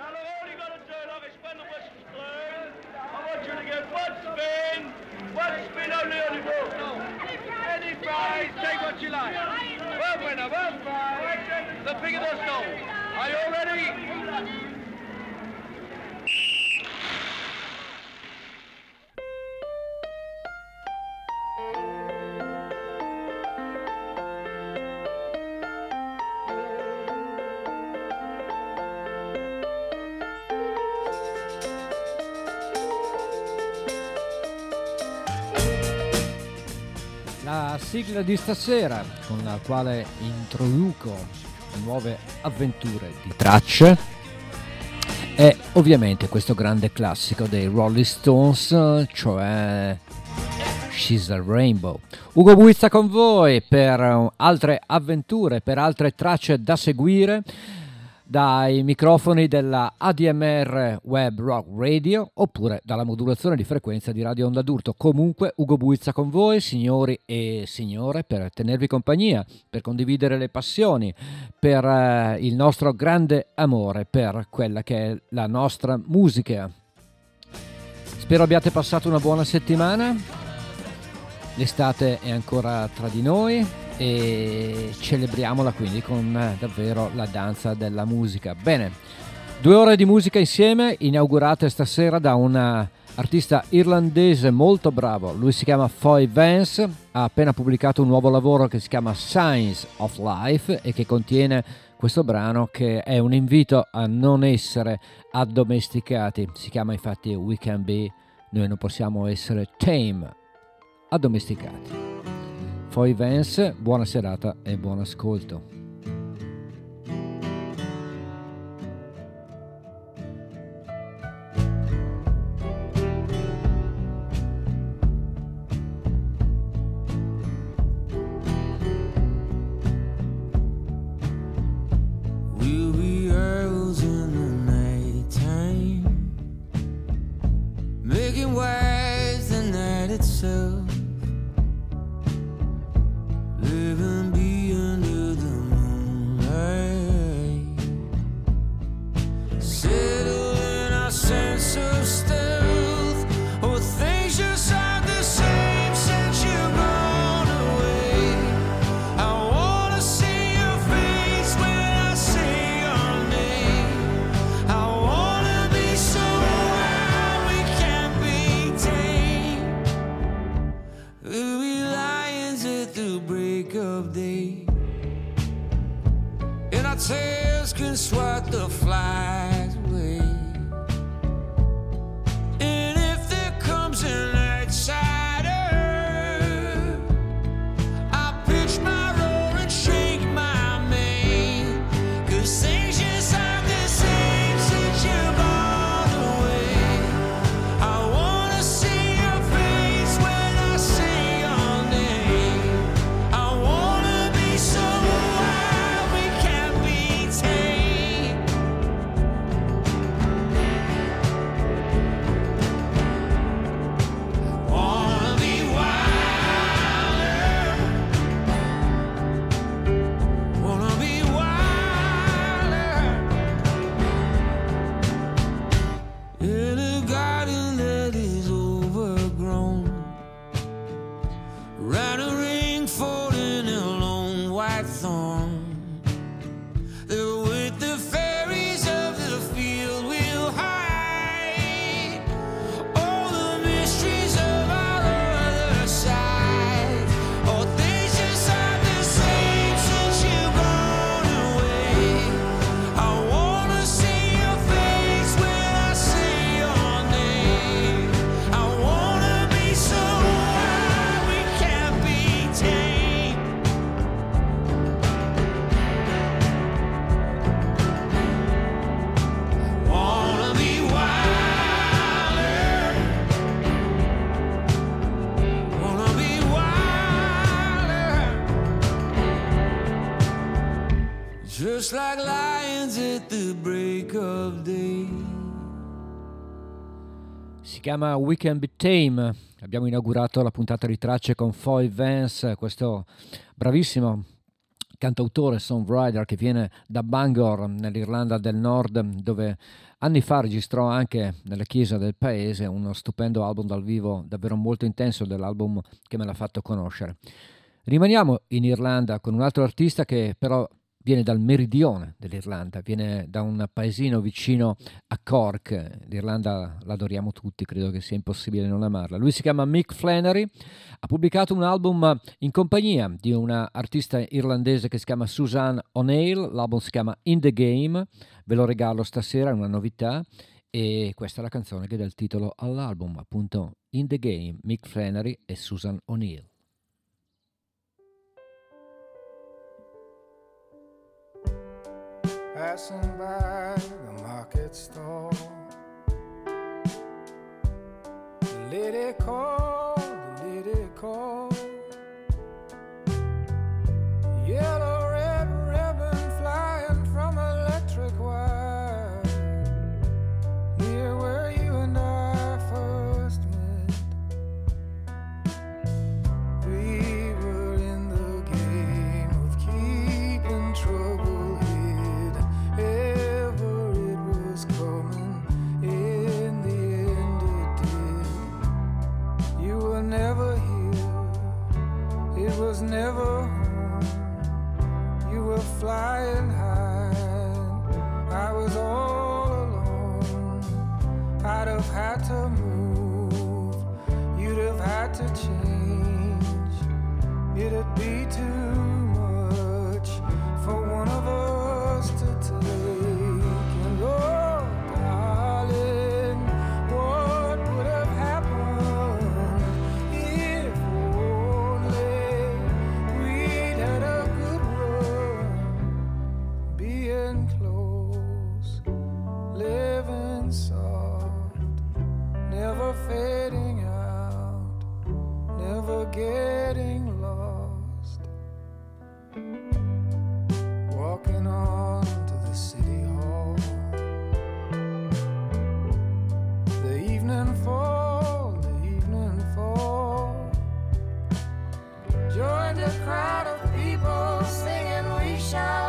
all you gotta do, like it's when the whistle's blown, I want you to get one spin, one spin only on the ball. Any prize, take what you like. One winner, one prize, the bigger the stall. Are you all ready? Sigla di stasera con la quale introduco nuove avventure di tracce è ovviamente questo grande classico dei Rolling Stones, cioè She's a Rainbow. Ugo Buizza con voi per altre avventure, per altre tracce da seguire dai microfoni della ADMR Web Rock Radio oppure dalla modulazione di frequenza di Radio Onda d'Urto. Comunque Ugo Buizza con voi, signori e signore, per tenervi compagnia, per condividere le passioni, per eh, il nostro grande amore per quella che è la nostra musica. Spero abbiate passato una buona settimana. L'estate è ancora tra di noi e celebriamola quindi con eh, davvero la danza della musica. Bene, due ore di musica insieme, inaugurate stasera da un eh, artista irlandese molto bravo. Lui si chiama Foy Vance, ha appena pubblicato un nuovo lavoro che si chiama Science of Life e che contiene questo brano che è un invito a non essere addomesticati. Si chiama infatti We Can Be, noi non possiamo essere tame, addomesticati. Foy Vance, buona serata e buon ascolto. Making wise the night itself. Chiama We Can Be Tame. Abbiamo inaugurato la puntata di tracce con Foy Vance, questo bravissimo cantautore songwriter che viene da Bangor nell'Irlanda del Nord dove anni fa registrò anche nella chiesa del paese uno stupendo album dal vivo davvero molto intenso dell'album che me l'ha fatto conoscere. Rimaniamo in Irlanda con un altro artista che però viene dal meridione dell'Irlanda, viene da un paesino vicino a Cork. L'Irlanda l'adoriamo tutti, credo che sia impossibile non amarla. Lui si chiama Mick Flannery, ha pubblicato un album in compagnia di una artista irlandese che si chiama Suzanne O'Neill, l'album si chiama In the Game, ve lo regalo stasera, è una novità. E questa è la canzone che dà il titolo all'album, appunto In the Game, Mick Flannery e Susan O'Neill. Passing by the market stall. The lady called, the lady called. A crowd of people singing, We shall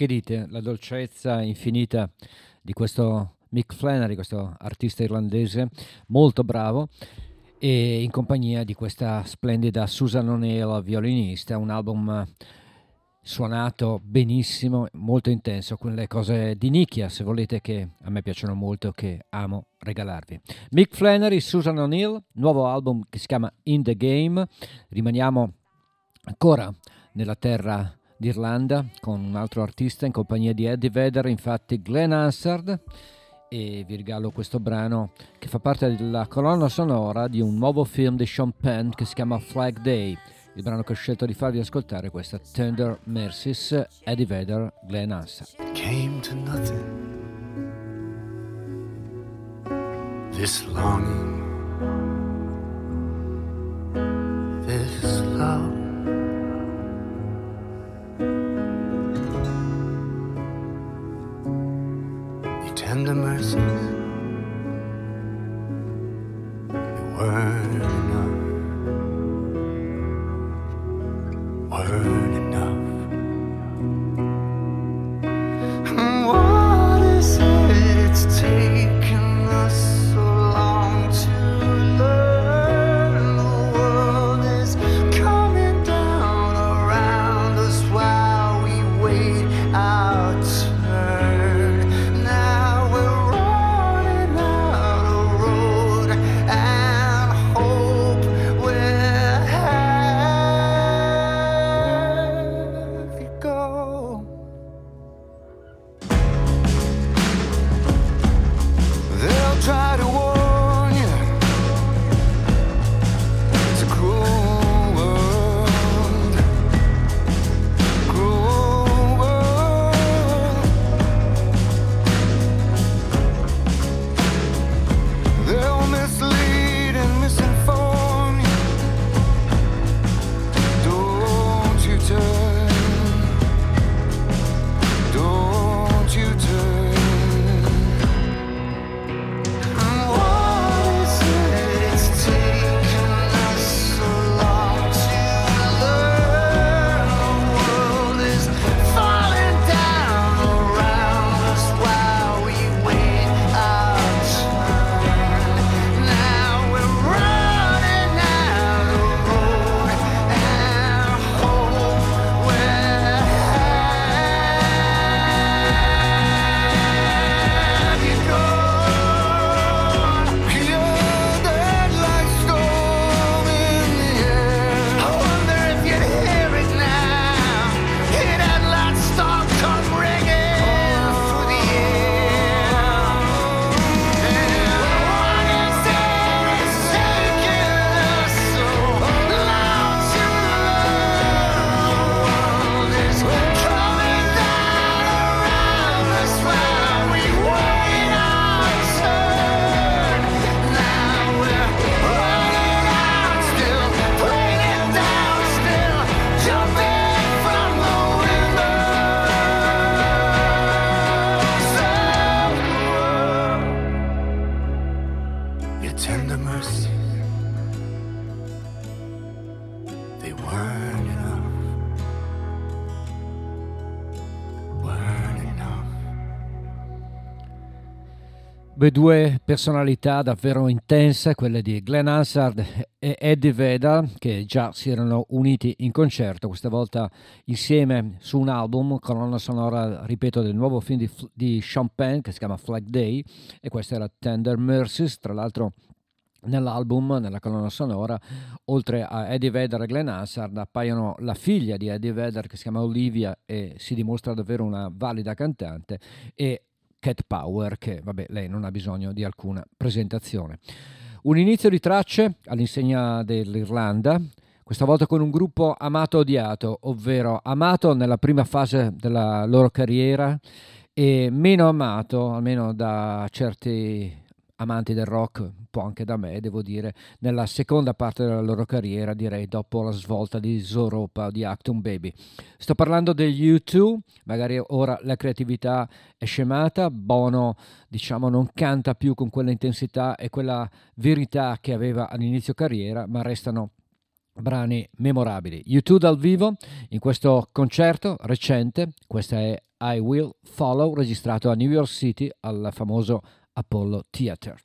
Che dite? La dolcezza infinita di questo Mick Flannery, questo artista irlandese molto bravo, e in compagnia di questa splendida Susan O'Neill, violinista, un album suonato benissimo, molto intenso, quelle cose di nicchia, se volete, che a me piacciono molto, che amo regalarvi. Mick Flannery, Susan O'Neill, nuovo album che si chiama In the Game. Rimaniamo ancora nella terra d'Irlanda con un altro artista in compagnia di Eddie Vedder, infatti Glenn Hansard e vi regalo questo brano che fa parte della colonna sonora di un nuovo film di Sean Penn che si chiama Flag Day. Il brano che ho scelto di farvi ascoltare è Tender Mercies, Eddie Vedder, Glenn Hansard. came to nothing. This longing, this love. Tender mercies, weren't enough, weren't enough. What is it? It's taken us so Beh, due personalità davvero intense, quelle di Glenn Hansard e Eddie Vedder, che già si erano uniti in concerto, questa volta insieme su un album, colonna sonora, ripeto, del nuovo film di, di Penn che si chiama Flag Day, e questa era Tender Mercies, tra l'altro nell'album, nella colonna sonora, oltre a Eddie Vedder e Glenn Hansard, appaiono la figlia di Eddie Vedder che si chiama Olivia e si dimostra davvero una valida cantante, e Cat Power, che vabbè, lei non ha bisogno di alcuna presentazione. Un inizio di tracce all'insegna dell'Irlanda, questa volta con un gruppo amato odiato, ovvero amato nella prima fase della loro carriera e meno amato, almeno da certi amanti del rock, po' anche da me, devo dire, nella seconda parte della loro carriera, direi dopo la svolta di Zoropa di Acton Baby. Sto parlando degli U2, magari ora la creatività è scemata, Bono diciamo non canta più con quella intensità e quella verità che aveva all'inizio carriera, ma restano brani memorabili. U2 dal vivo in questo concerto recente, questa è I Will Follow, registrato a New York City al famoso Apollo Theater.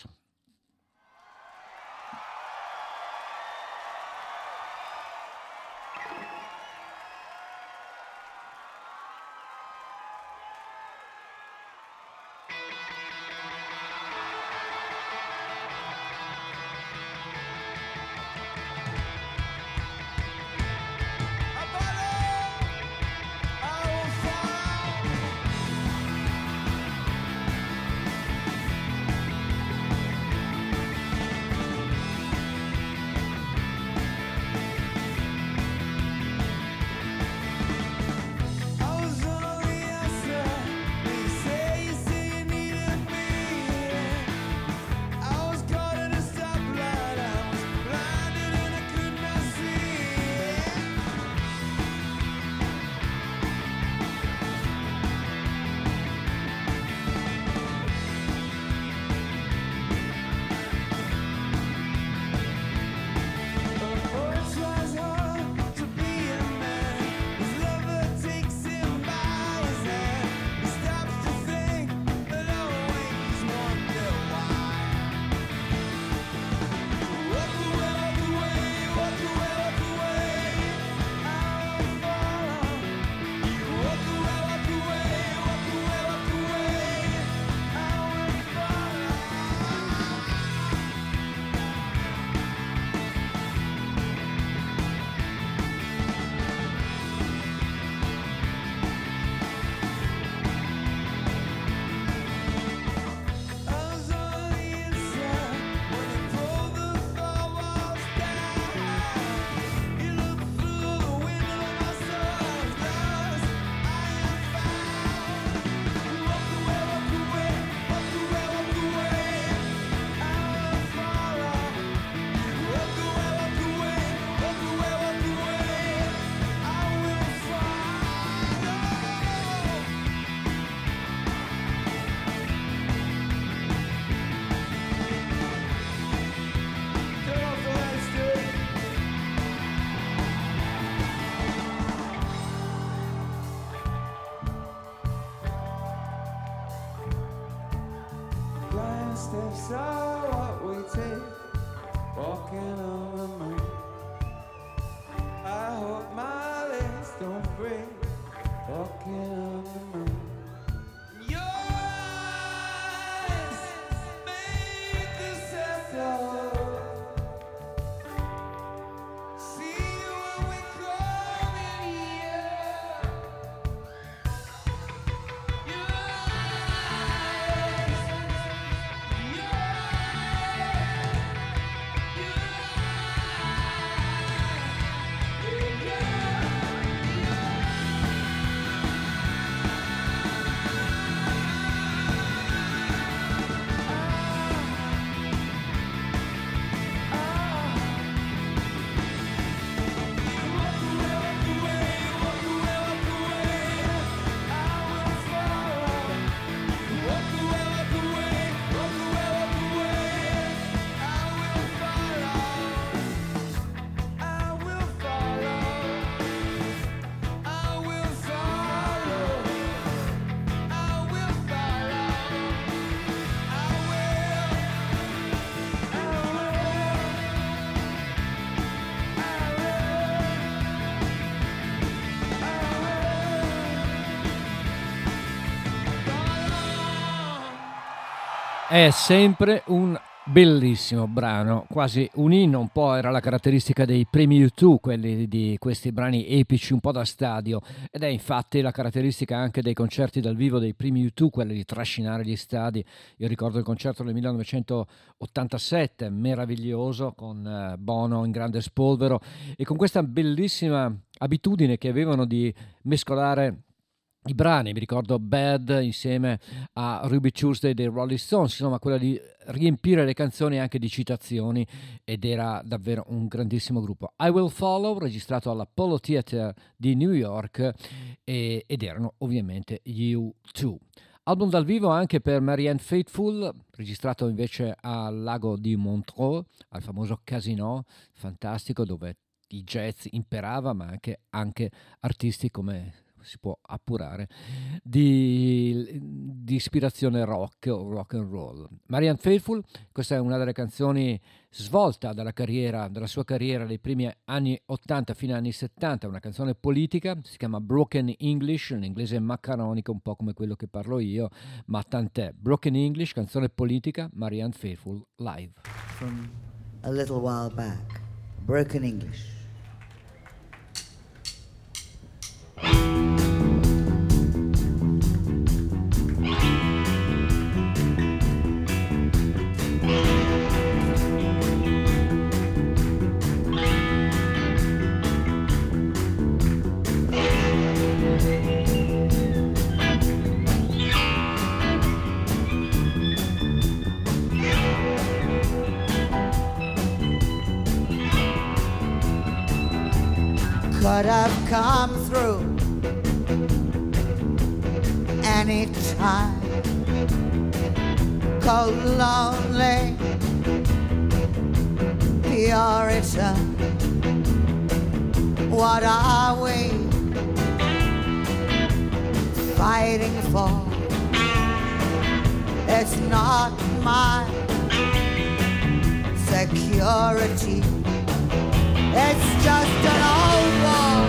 È sempre un bellissimo brano, quasi un inno, un po' era la caratteristica dei primi U2, quelli di questi brani epici un po' da stadio, ed è infatti la caratteristica anche dei concerti dal vivo dei primi U2, quelli di trascinare gli stadi. Io ricordo il concerto del 1987, meraviglioso, con eh, Bono in grande spolvero e con questa bellissima abitudine che avevano di mescolare i brani, mi ricordo Bad insieme a Ruby Tuesday dei Rolling Stones, insomma quella di riempire le canzoni anche di citazioni ed era davvero un grandissimo gruppo. I Will Follow, registrato all'Apollo Theater di New York e- ed erano ovviamente gli U2. Album dal vivo anche per Marianne Faithful, registrato invece al lago di Montreux, al famoso Casino, fantastico dove il jazz imperava, ma anche, anche artisti come si può appurare di, di ispirazione rock o rock and roll. Marianne Faithful, questa è una delle canzoni svolta dalla carriera, della sua carriera dei primi anni 80 fino agli anni 70, una canzone politica, si chiama Broken English, in inglese maccaronico, un po' come quello che parlo io, ma tant'è. Broken English, canzone politica, Marianne Faithful live. from a little while back. Broken English. Bye. Could have come through any time. Cold, lonely Puritan. What are we fighting for? It's not my security. It's just an old war,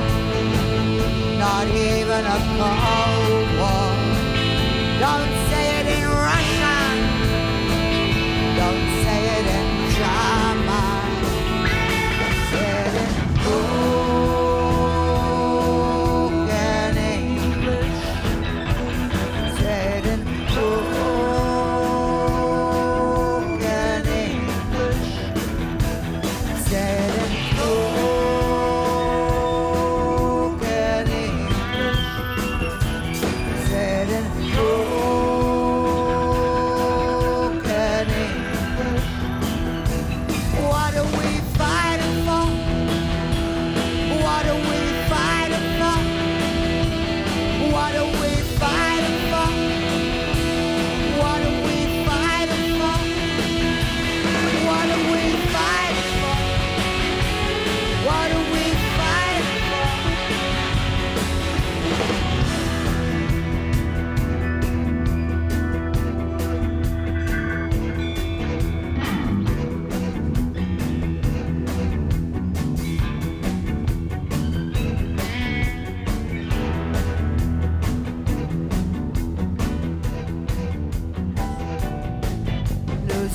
not even a cold war. Don't say it in Russian, don't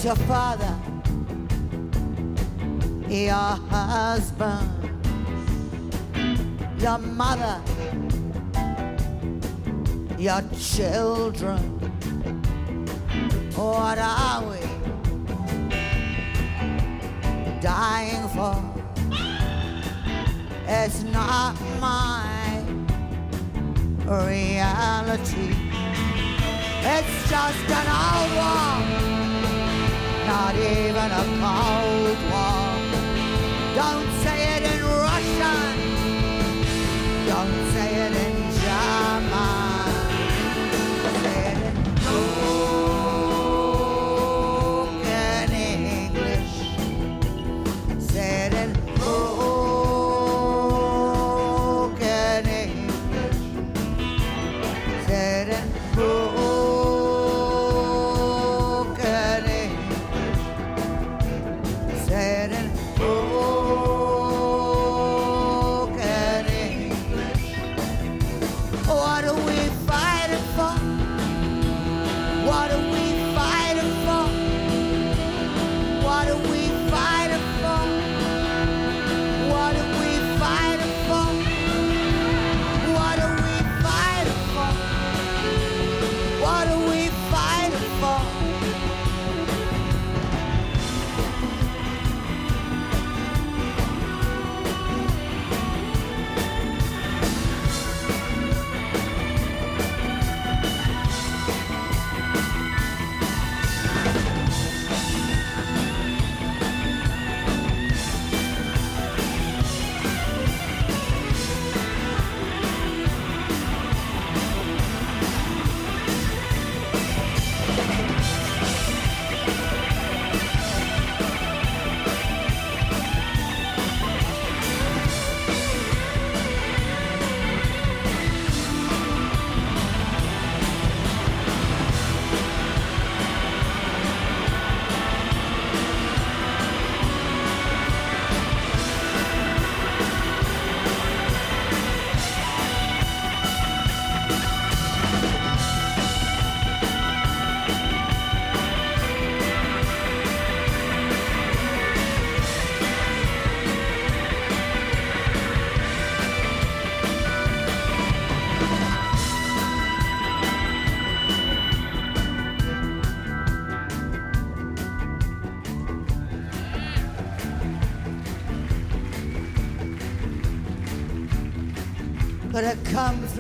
your father, your husband, your mother, your children. What are we dying for? It's not my reality. It's just an old one not even a cold war. Don't say it in Russian. Don't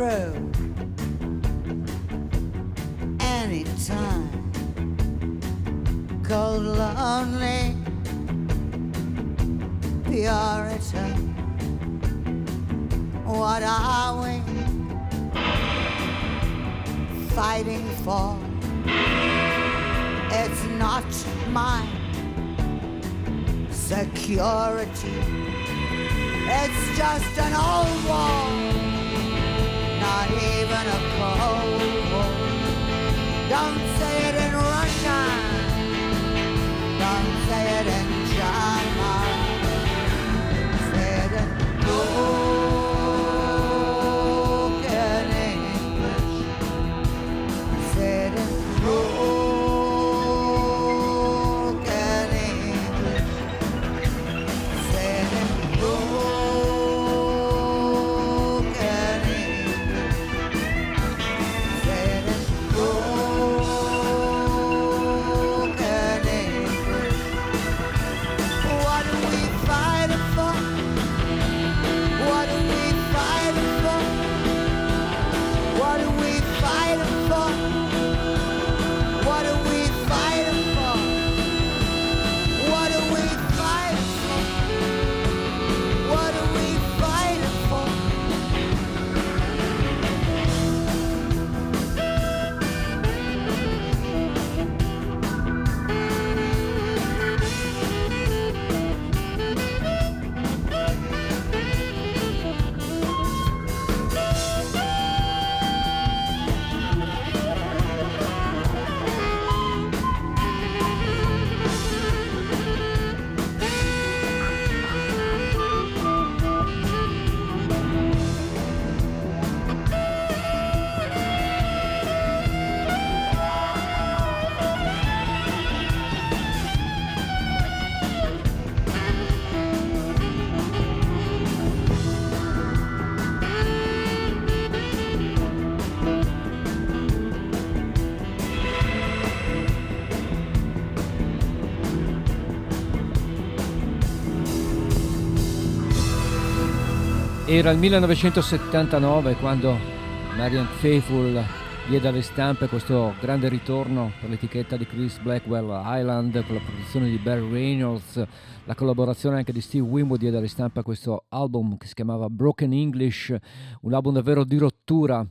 throw. Era il 1979 quando Marian Faithful diede alle stampe questo grande ritorno per l'etichetta di Chris Blackwell Island con la produzione di Barry Reynolds, la collaborazione anche di Steve Winwood diede alle stampe questo album che si chiamava Broken English, un album davvero di rottura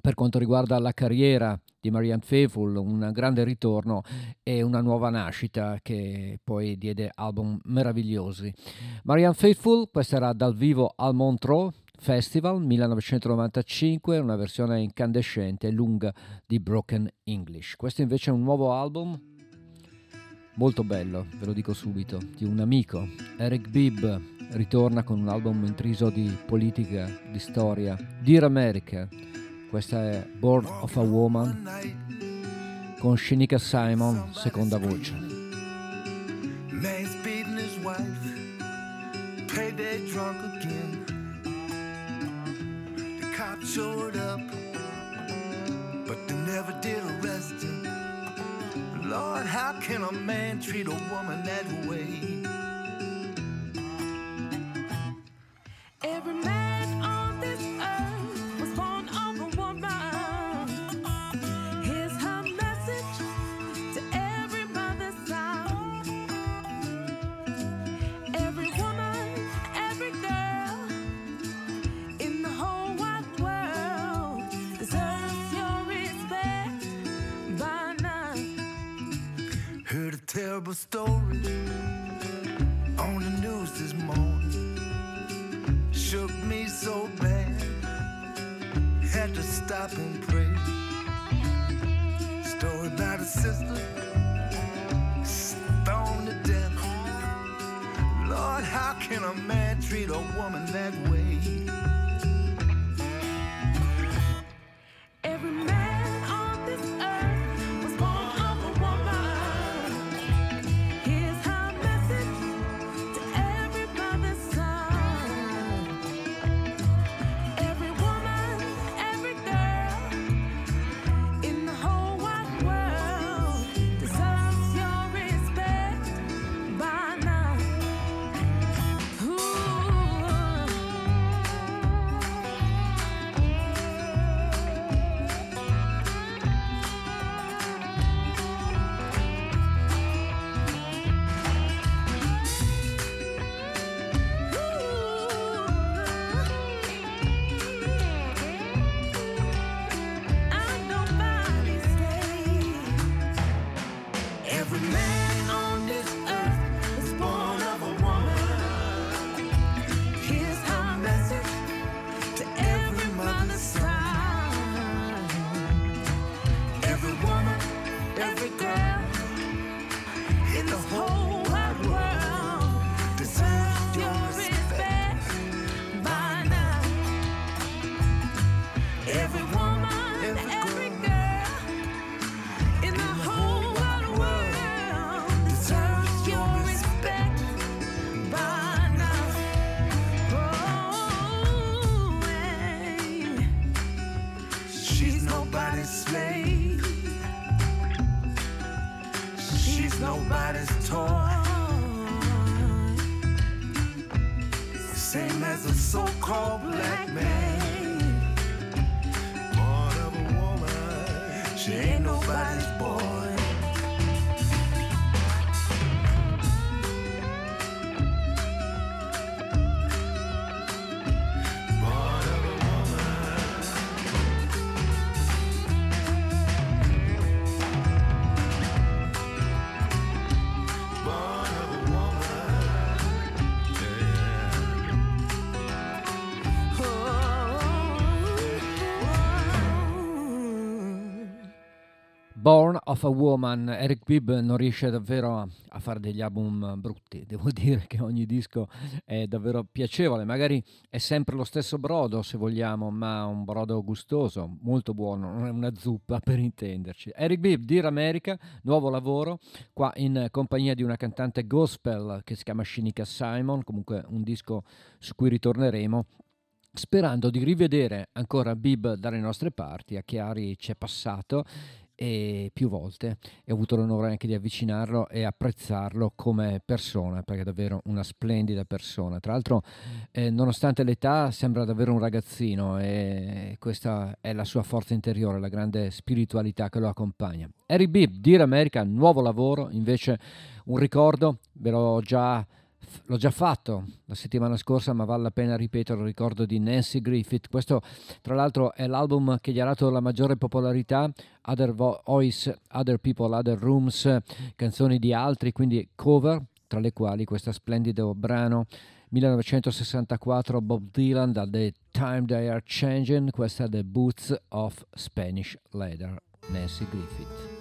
per quanto riguarda la carriera di Marianne Faithful, un grande ritorno e una nuova nascita che poi diede album meravigliosi. Marianne Faithful, questa era dal vivo al Montreux Festival 1995, una versione incandescente e lunga di Broken English. Questo invece è un nuovo album molto bello, ve lo dico subito, di un amico, Eric Bibb, ritorna con un album intriso di politica, di storia, Dear America. Questa è Born of a Woman con Shinika Simon, seconda voce. Man's beating his wife, payday drunk again. The cops showed up, but they never did arrest him. Lord, how can a man treat a woman that way? Every man terrible story on the news this morning. Shook me so bad, had to stop and pray. Story about a sister stoned to death. Lord, how can a man treat a woman that way? Of a Woman, Eric Bibb non riesce davvero a, fare degli album brutti, devo dire che ogni disco è davvero piacevole, magari è sempre lo stesso brodo se vogliamo, ma un brodo gustoso, molto buono, non è una zuppa per intenderci. Eric Bibb, Dear America, nuovo lavoro, qua in compagnia di una cantante gospel che si chiama Shinika Simon, comunque un disco su cui ritorneremo sperando di rivedere ancora Bib dalle nostre parti, a Chiari c'è passato e più volte. E ho avuto l'onore anche di avvicinarlo e apprezzarlo come persona perché è davvero una splendida persona. Tra l'altro eh, nonostante l'età sembra davvero un ragazzino e questa è la sua forza interiore la grande spiritualità che lo accompagna. Harry Bibb, Dear America, nuovo lavoro. Invece un ricordo ve l'ho già L'ho già fatto la settimana scorsa, ma vale la pena ripetere il ricordo di Nancy Griffith. Questo, tra l'altro, è l'album che gli ha dato la maggiore popolarità. Other Voice, Other People, Other Rooms, canzoni di altri, quindi cover, tra le quali questo splendido brano 1964 Bob Dylan da The Time They Are Changing. Questa è The Boots of Spanish Leather, Nancy Griffith.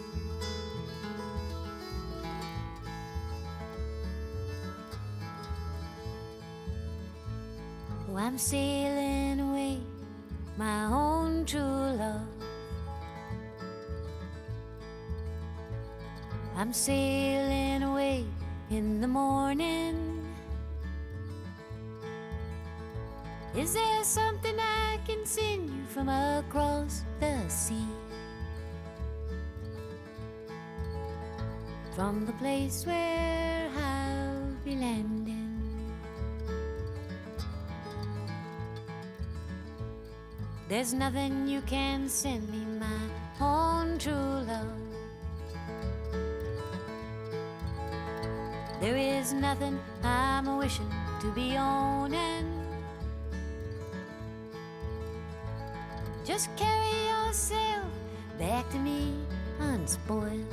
Oh, I'm sailing away, my own true love. I'm sailing away in the morning. Is there something I can send you from across the sea? From the place where I'll be landing. There's nothing you can send me, my own true love. There is nothing I'm wishing to be owning. Just carry yourself back to me unspoiled.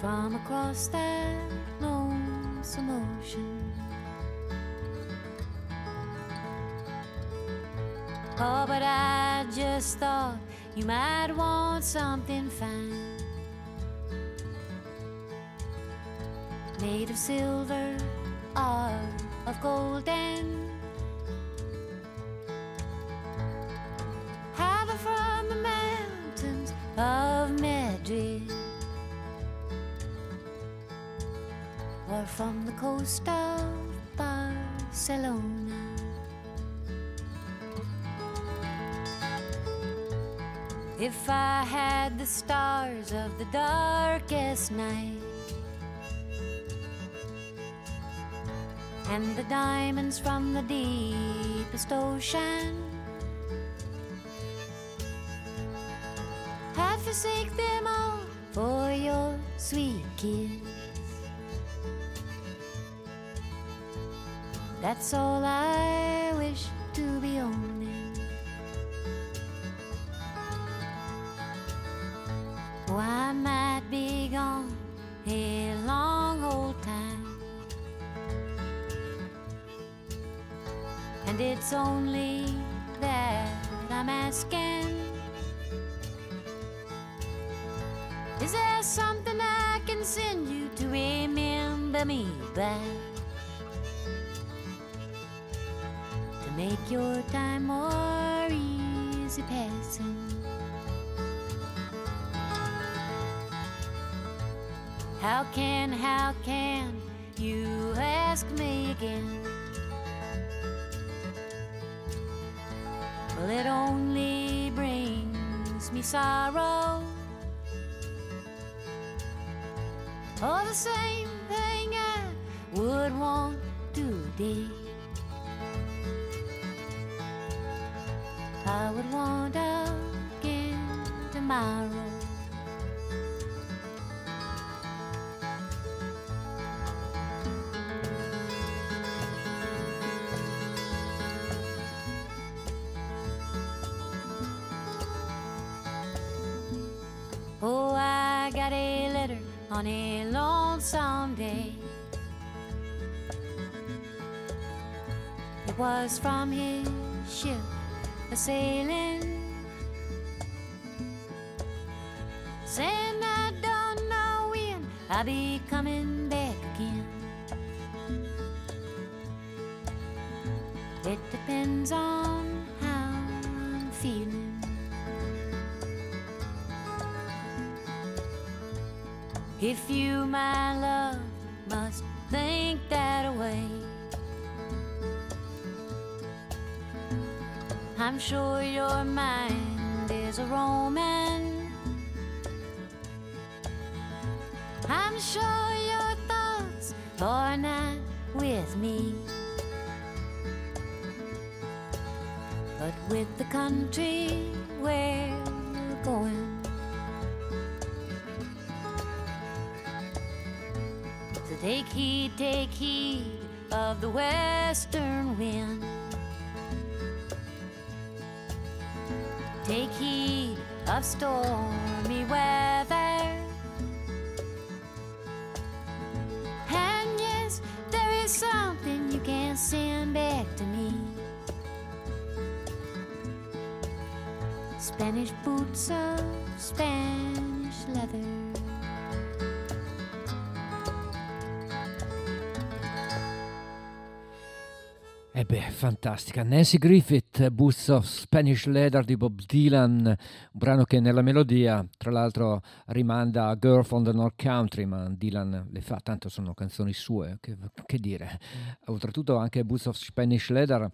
From across that lonesome ocean. Oh, but I just thought you might want something fine. Made of silver or of golden. Either from the mountains of Madrid or from the coast of Barcelona. If I had the stars of the darkest night and the diamonds from the deepest ocean, I'd forsake them all for your sweet kiss. That's all I wish to be owning. Oh, I might be gone a long old time. And it's only that I'm asking. Is there something I can send you to remember me by? To make your time more easy passing. How can, how can you ask me again? Well, it only brings me sorrow. Oh, the same thing I would want to today. I would want again tomorrow. Got a letter on a lonesome day. It was from his ship a sailing. Saying I don't know when I'll be coming back again. It depends on how I'm feeling. If you, my love, must think that way, I'm sure your mind is a roaming. I'm sure your thoughts are not with me, but with the country where take heed, take heed of the western wind. Take heed of stormy weather. And yes, there is something you can send back to me. Spanish boots of Spanish leather. Beh, fantastica. Nancy Griffith, Boots of Spanish Leather di Bob Dylan, un brano che nella melodia, tra l'altro, rimanda a Girl from the North Country, ma Dylan le fa, tanto sono canzoni sue, che, che dire. Oltretutto anche Boots of Spanish Leather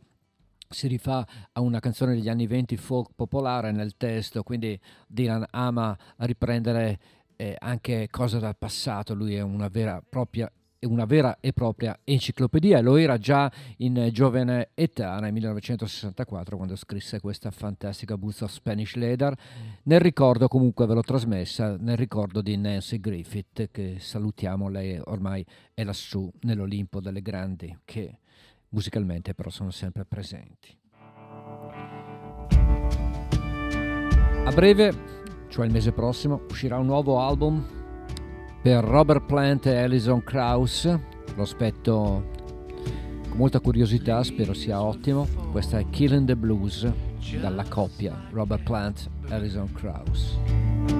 si rifà a una canzone degli anni 20 folk popolare nel testo, quindi Dylan ama riprendere eh, anche cose dal passato, lui è una vera, propria, è una vera e propria enciclopedia lo era già in giovane età nel 1964 quando scrisse questa fantastica Boots of Spanish Leather. Nel ricordo comunque ve l'ho trasmessa, nel ricordo di Nancy Griffith che salutiamo, lei ormai è lassù nell'Olimpo delle grandi che musicalmente però sono sempre presenti. A breve, cioè il mese prossimo, uscirà un nuovo album per Robert Plant e Alison Krauss. Lo aspetto con molta curiosità, spero sia ottimo. Questa è Killing the Blues dalla coppia Robert Plant e Alison Krauss.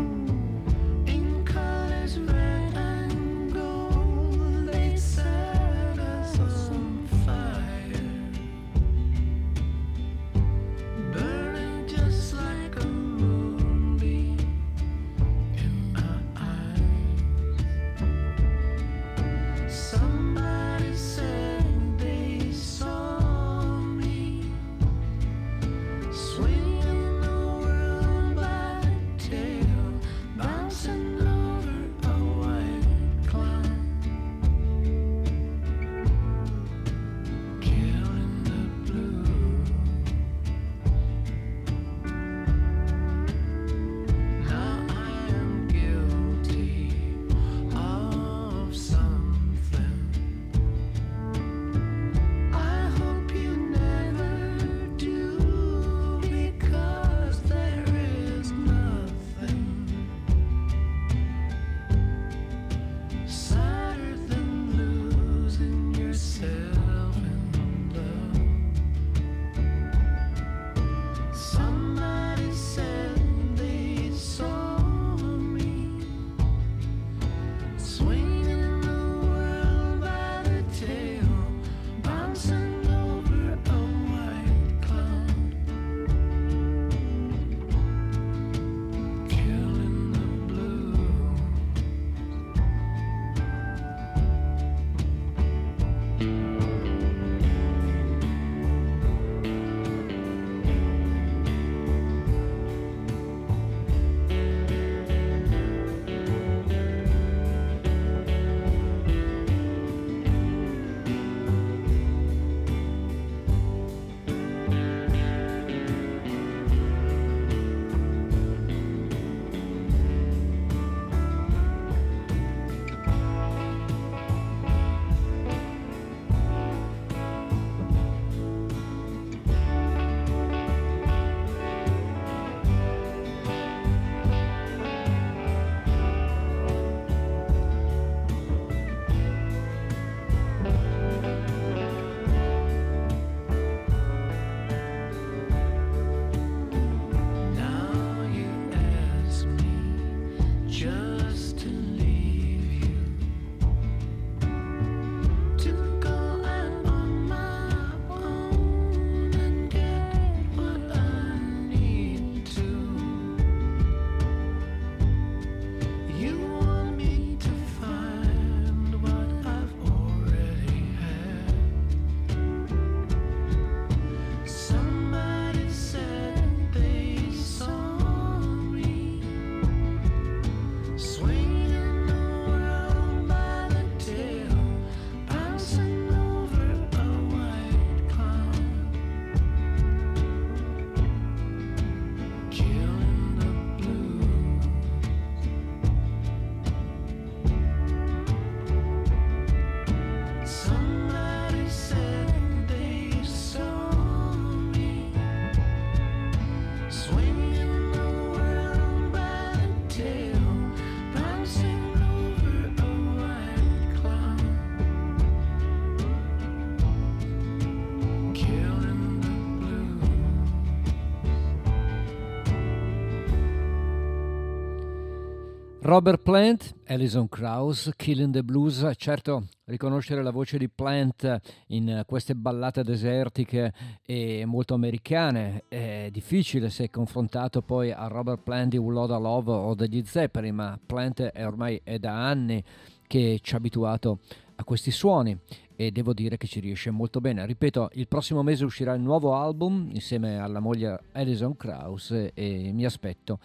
Robert Plant, Alison Krauss, Killing the Blues, certo riconoscere la voce di Plant in queste ballate desertiche e molto americane è difficile se confrontato poi a Robert Plant di Loda Love o degli Zeppelin, ma Plant è ormai è da anni che ci ha abituato a questi suoni e devo dire che ci riesce molto bene. Ripeto, il prossimo mese uscirà il nuovo album insieme alla moglie Alison Krauss e mi aspetto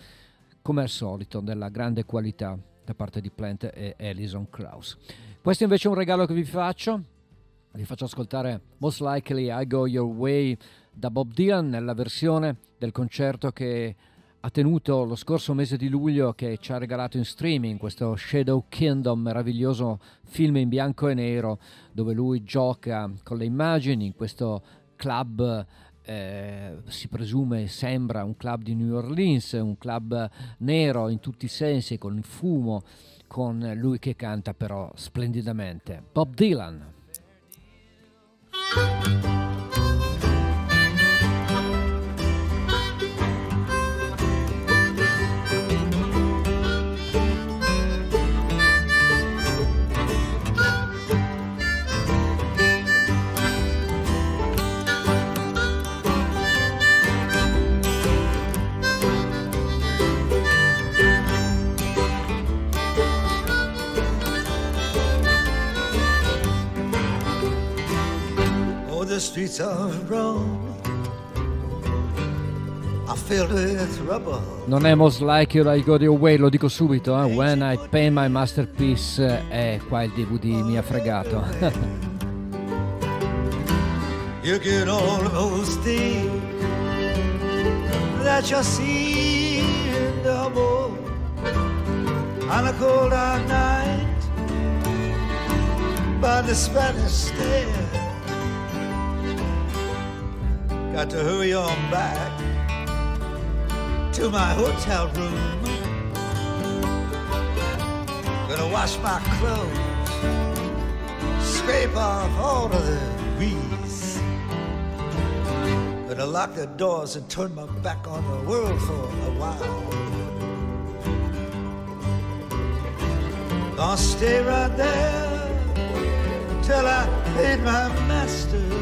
come al solito, della grande qualità da parte di Plant e Alison Krauss. Questo invece è un regalo che vi faccio. Vi faccio ascoltare Most Likely I Go Your Way da Bob Dylan nella versione del concerto che ha tenuto lo scorso mese di luglio che ci ha regalato in streaming questo Shadow Kingdom, meraviglioso film in bianco e nero dove lui gioca con le immagini in questo club eh, si presume sembra un club di New Orleans, un club nero in tutti i sensi, con il fumo, con lui che canta però splendidamente. Bob Dylan. Non è Most Like You I Go Your Way, lo dico subito, eh? When I Pay My Masterpiece è qua il DVD mi ha fregato. You get all those things that you see in double on a cold hot night by the Spanish stair. Got to hurry on back to my hotel room. Gonna wash my clothes, scrape off all of the grease. Gonna lock the doors and turn my back on the world for a while. Gonna stay right there till I paid my masterpiece.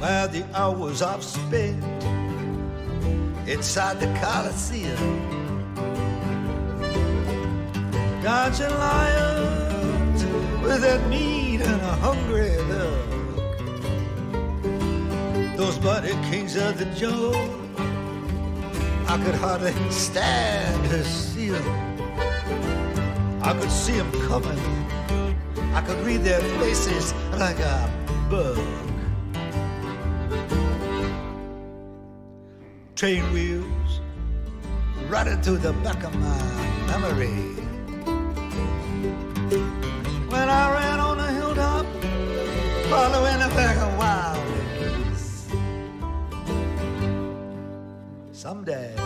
While the hours I've spent inside the Coliseum, dodging lions with a mean and a hungry look. Those bloody kings of the jungle, I could hardly stand to see them. I could see them coming. I could read their faces like a bug. Train wheels running through the back of my memory. When I ran on a hilltop, following a pack of wild geese. Someday,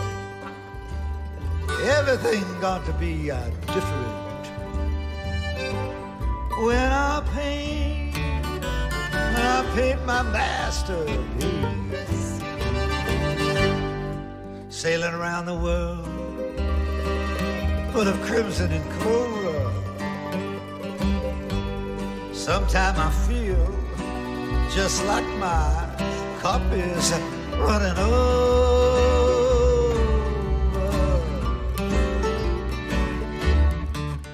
everything's got to be uh, different. When I paint, when I paint my masterpiece, sailing around the world, full of crimson and coral. Sometime I feel just like my cup is running over.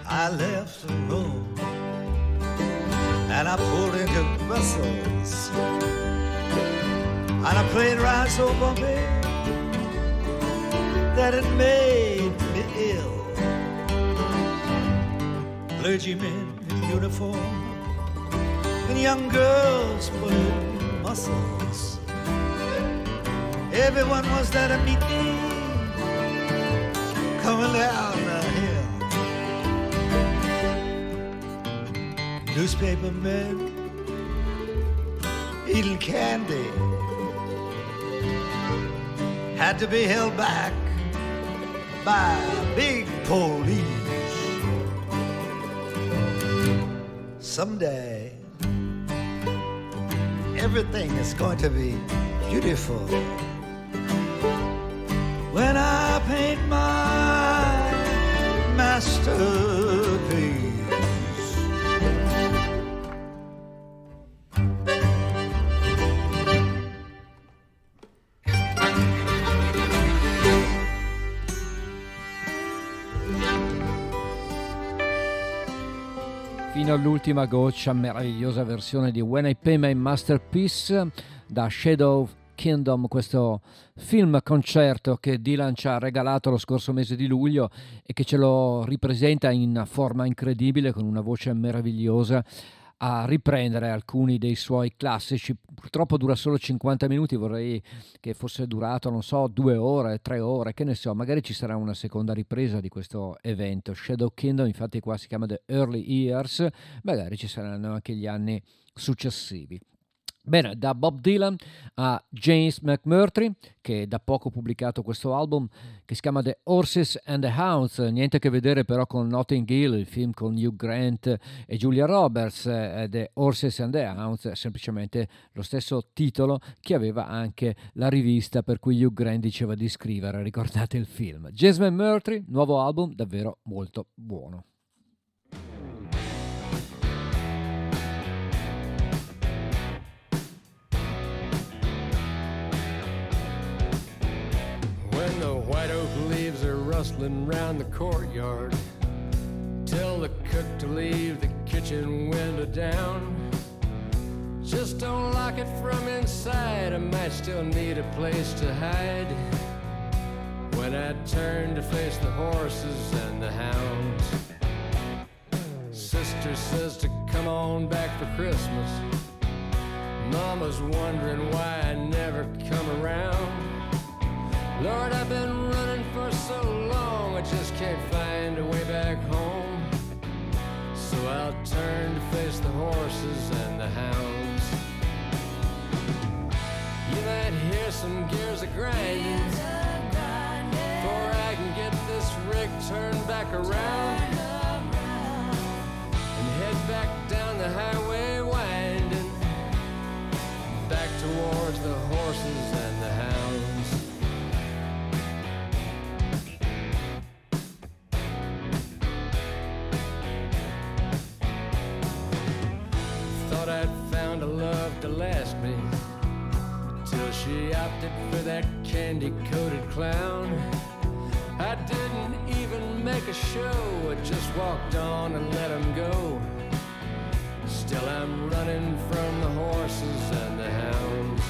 I left Rome and I pulled into Brussels. And a plane ride so bumpy that it made me ill. Clergymen in uniform and young girls pulling muscles. Everyone was there to meet me coming down the hill. Newspaper men eating candy had to be held back by big police. Someday, everything is going to be beautiful. When I paint my master. Fino all'ultima goccia, meravigliosa versione di When I Pay My Masterpiece da Shadow Kingdom, questo film concerto che Dylan ci ha regalato lo scorso mese di luglio e che ce lo ripresenta in forma incredibile con una voce meravigliosa a riprendere alcuni dei suoi classici. Purtroppo dura solo 50 minuti, vorrei che fosse durato, non so, due ore, tre ore, che ne so, magari ci sarà una seconda ripresa di questo evento. Shadow Kingdom, infatti qua si chiama The Early Years, magari ci saranno anche gli anni successivi. Bene, da Bob Dylan a James McMurtry, che da poco ha pubblicato questo album che si chiama The Horses and the Hounds, niente a che vedere però con Notting Hill, il film con Hugh Grant e Julia Roberts, eh, The Horses and the Hounds, è semplicemente lo stesso titolo che aveva anche la rivista per cui Hugh Grant diceva di scrivere, ricordate il film. James McMurtry, nuovo album davvero molto buono. White oak leaves are rustling round the courtyard, tell the cook to leave the kitchen window down. Just don't lock it from inside, I might still need a place to hide. When I turn to face the horses and the hounds, sister says to come on back for Christmas. Mama's wondering why I never come around. Lord, I've been running for so long, I just can't find a way back home. So I'll turn to face the horses and the hounds. You might hear some gears a grinding before I can get this rig turned back around and head back down the highway winding back towards the horses and to last me till she opted for that candy coated clown. I didn't even make a show, I just walked on and let him go. Still, I'm running from the horses and the hounds.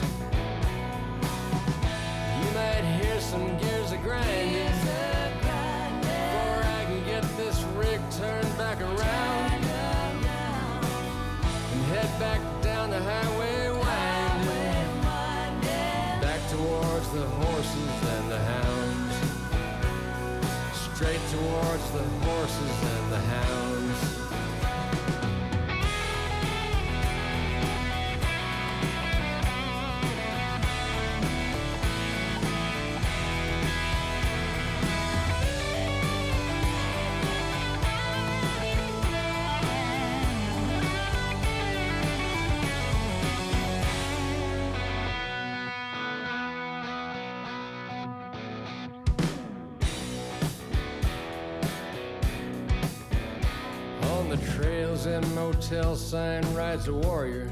You might hear some gears a grinding before I can get this rig turned back around and head back down the highway winding back towards the horses and the hounds. Straight towards the horses and the hounds the trails and motel sign rides a warrior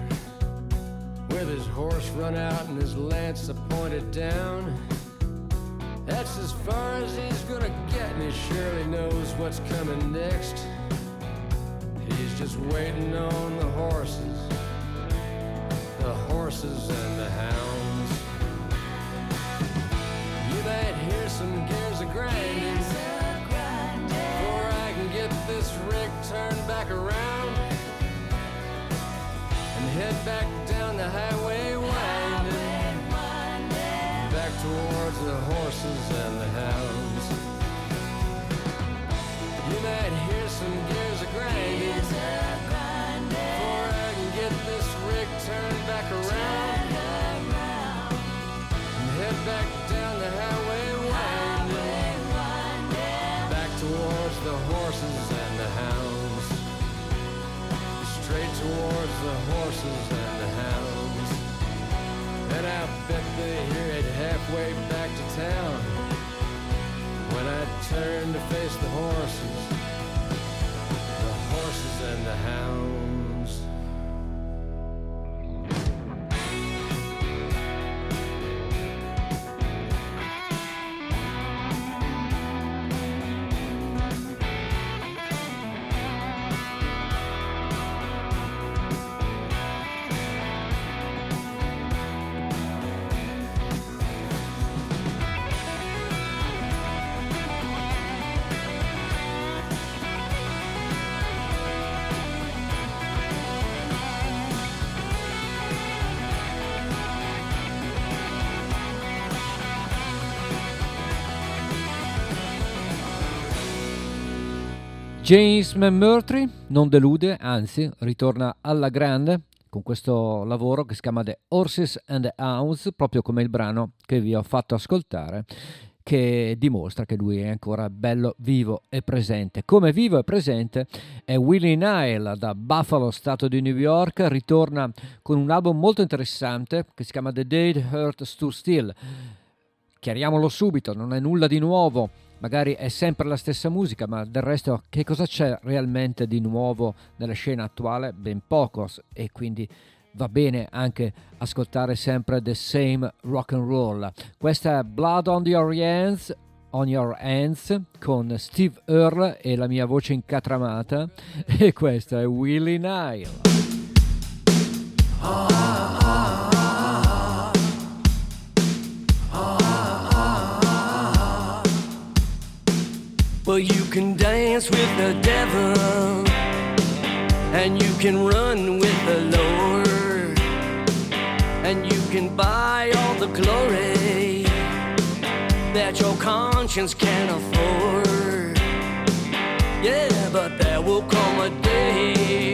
with his horse run out and his lance pointed down. That's as far as he's gonna get, and he surely knows what's coming next. He's just waiting on the horses, the horses and the hounds. You might hear some gears a grinding this rig turned back around and head back down the highway winding. Back towards the horses and the hounds. You might hear some gears a grinding. Before I can get this rig turned back around and head back down the highway winding. Back towards the horses Straight towards the horses and the hounds. And I bet they hear it halfway back to town. When I turn to face the horses, the horses and the hounds. James McMurtry non delude, anzi ritorna alla grande con questo lavoro che si chiama The Horses and the Hounds, proprio come il brano che vi ho fatto ascoltare, che dimostra che lui è ancora bello vivo e presente. Come vivo e presente è Willie Nile da Buffalo, stato di New York, ritorna con un album molto interessante che si chiama The Dead Hurt Stood Still. Chiariamolo subito, non è nulla di nuovo, magari è sempre la stessa musica, ma del resto che cosa c'è realmente di nuovo nella scena attuale? Ben poco e quindi va bene anche ascoltare sempre the same rock and roll. Questa è Blood on Your Hands, on Your Hands con Steve Earle e la mia voce incatramata e questo è Willie Nile. Well, you can dance with the devil, and you can run with the Lord, and you can buy all the glory that your conscience can afford. Yeah, but there will come a day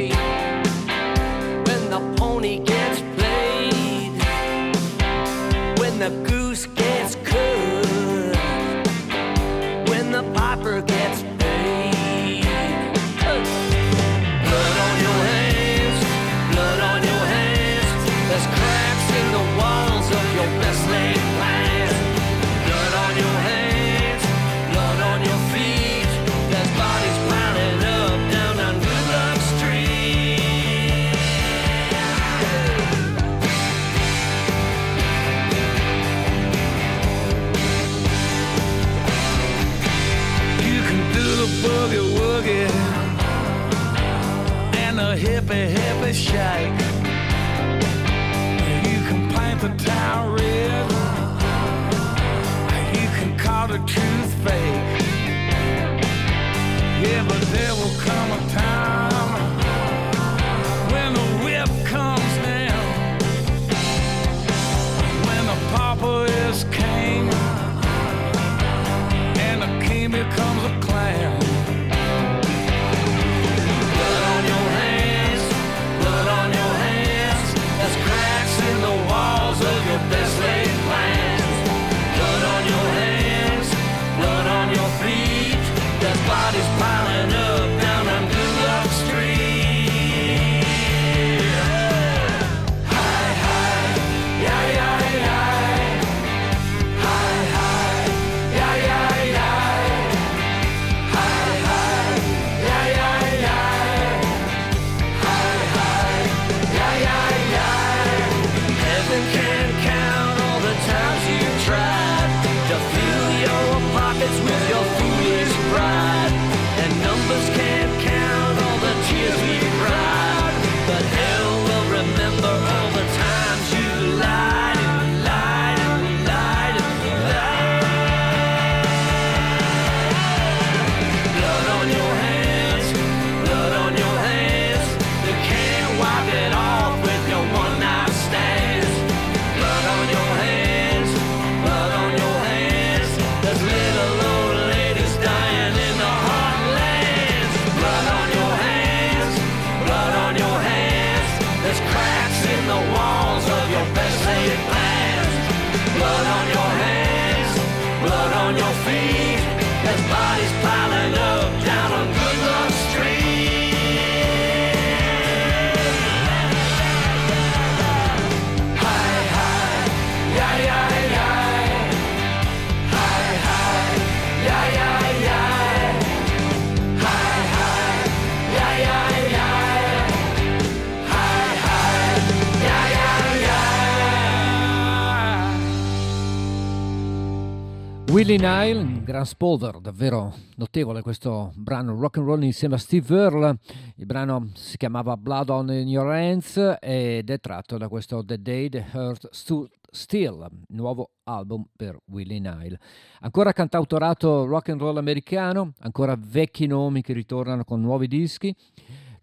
Willie Nile, un gran spolver, davvero notevole questo brano rock and roll insieme a Steve Earle. Il brano si chiamava Blood on Your Hands ed è tratto da questo The Day the Hurt Stood Still, nuovo album per Willie Nile. Ancora cantautorato rock and roll americano, ancora vecchi nomi che ritornano con nuovi dischi.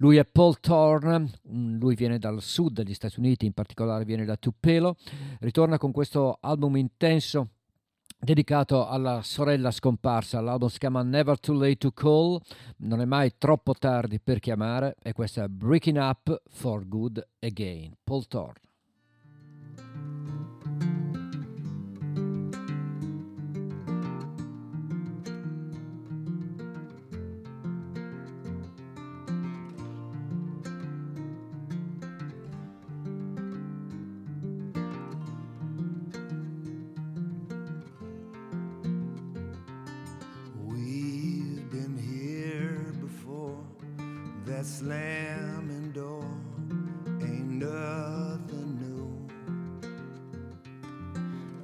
Lui è Paul Thorne, lui viene dal sud degli Stati Uniti, in particolare viene da Tupelo, ritorna con questo album intenso dedicato alla sorella scomparsa. L'album si chiama Never Too Late to Call, non è mai troppo tardi per chiamare, e questa è Breaking Up for Good Again. Paul Thorne. That slamming door ain't nothing new.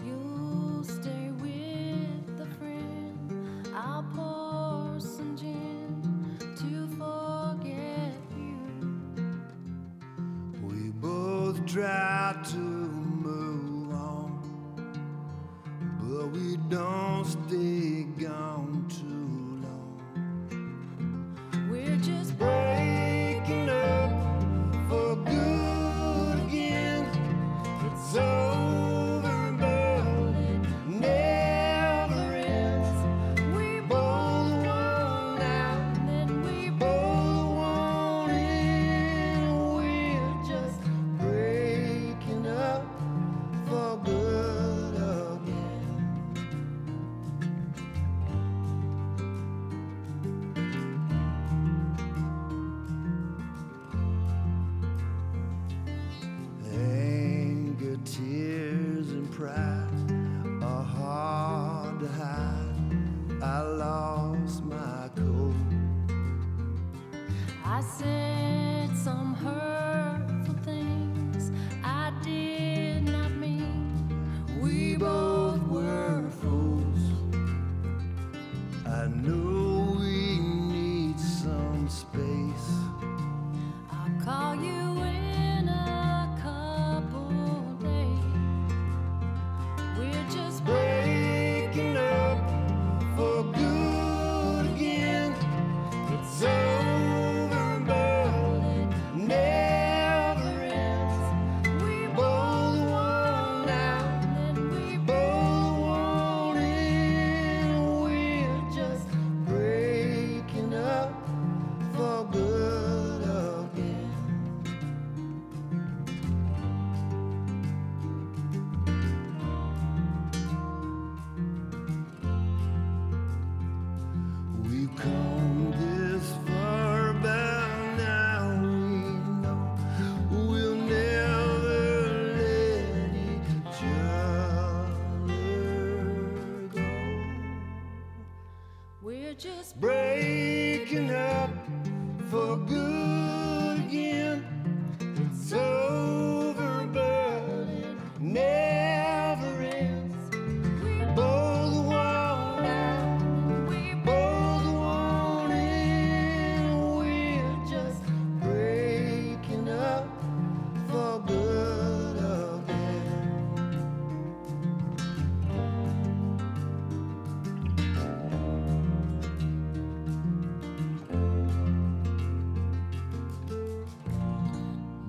You'll stay with a friend. I'll pour some gin to forget you. We both try to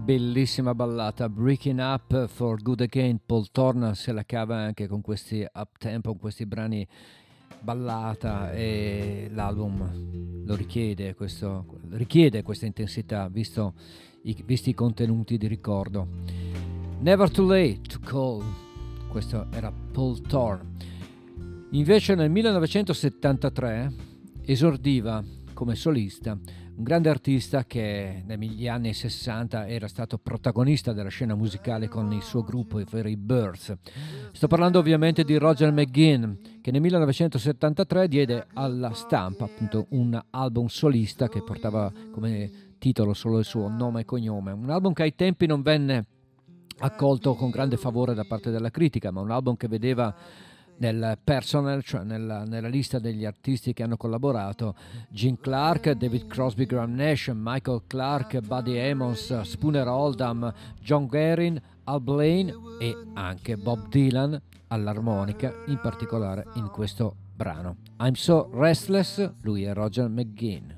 Bellissima ballata, Breaking Up for Good Again. Paul Thorne se la cava anche con questi up tempo, con questi brani ballata e l'album lo richiede, questo, richiede questa intensità visto i, visti i contenuti di ricordo. Never too late to call, questo era Paul Thorne. Invece nel 1973 esordiva come solista un grande artista che negli anni 60 era stato protagonista della scena musicale con il suo gruppo, i Birds. Sto parlando ovviamente di Roger McGinn, che nel 1973 diede alla stampa appunto un album solista che portava come titolo solo il suo nome e cognome. Un album che ai tempi non venne accolto con grande favore da parte della critica, ma un album che vedeva nel personal, cioè nella, nella lista degli artisti che hanno collaborato, Gene Clark, David Crosby, Graham Nash, Michael Clark, Buddy Emmons, Spooner Oldham, John Guerin, Al Blaine e anche Bob Dylan all'armonica, in particolare in questo brano. I'm So Restless, lui è Roger McGinn.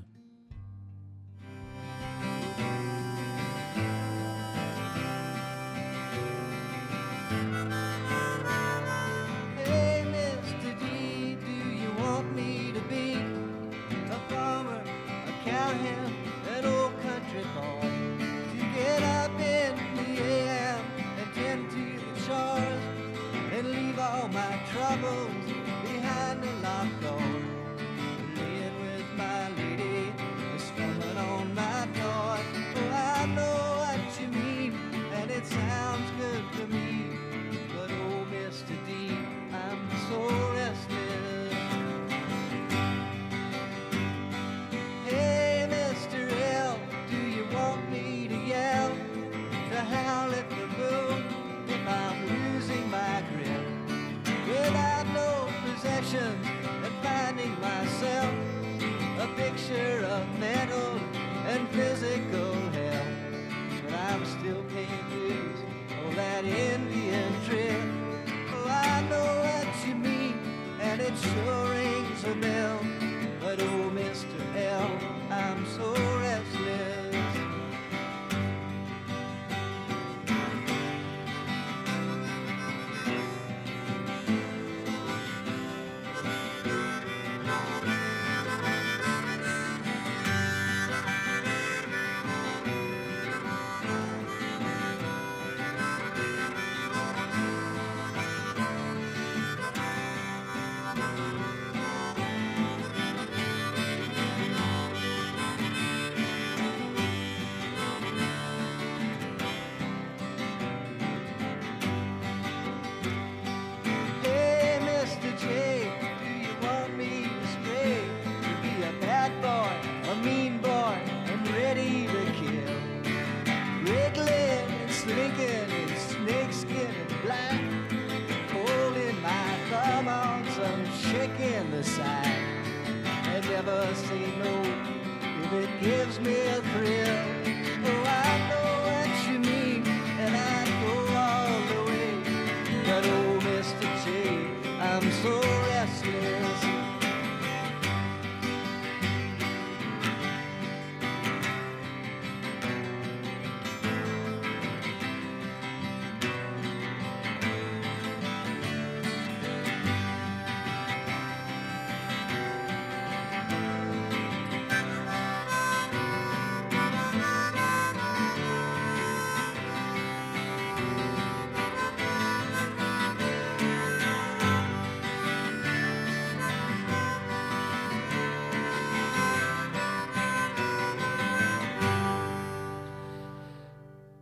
Of mental and physical health. But I'm still paying dues on oh, that Indian trip. Oh, I know what you mean, and it sure rings a bell. But oh, Mr. L, I'm so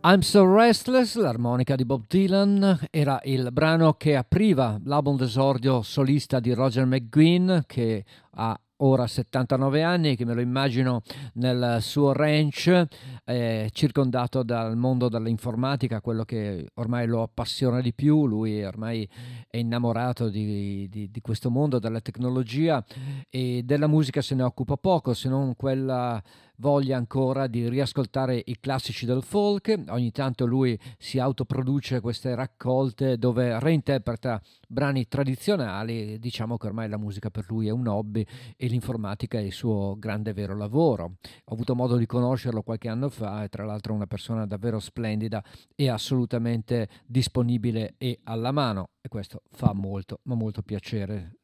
I'm So Restless, l'armonica di Bob Dylan, era il brano che apriva l'album d'esordio solista di Roger McGuinn che ha ora 79 anni, che me lo immagino nel suo ranch, eh, circondato dal mondo dell'informatica, quello che ormai lo appassiona di più, lui ormai è innamorato di, di- di questo mondo, della tecnologia e della musica se ne occupa poco, se non quella voglia ancora di riascoltare i classici del folk. Ogni tanto lui si autoproduce queste raccolte dove reinterpreta brani tradizionali. Diciamo che ormai la musica per lui è un hobby e l'informatica è il suo grande vero lavoro. Ho avuto modo di conoscerlo qualche anno fa e tra l'altro è una persona davvero splendida e assolutamente disponibile e alla mano e questo fa molto ma molto piacere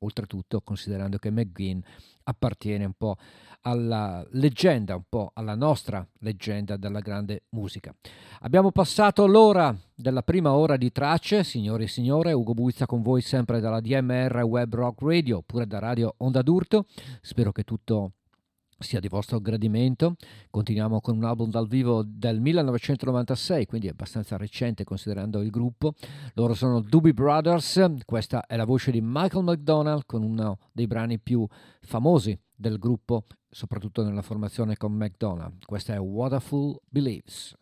oltretutto considerando che McGuinn appartiene un po' alla leggenda, un po' alla nostra leggenda della grande musica. Abbiamo passato l'ora della prima ora di tracce, signori e signore, Ugo Buizza con voi sempre dalla DMR Web Rock Radio oppure da Radio Onda d'Urto. Spero che tutto sia di vostro gradimento. Continuiamo con un album dal vivo del 1996, quindi abbastanza recente considerando il gruppo. Loro sono Doobie Brothers, questa è la voce di Michael McDonald con uno dei brani più famosi del gruppo, soprattutto nella formazione con McDonald. Questa è What a Fool Believes.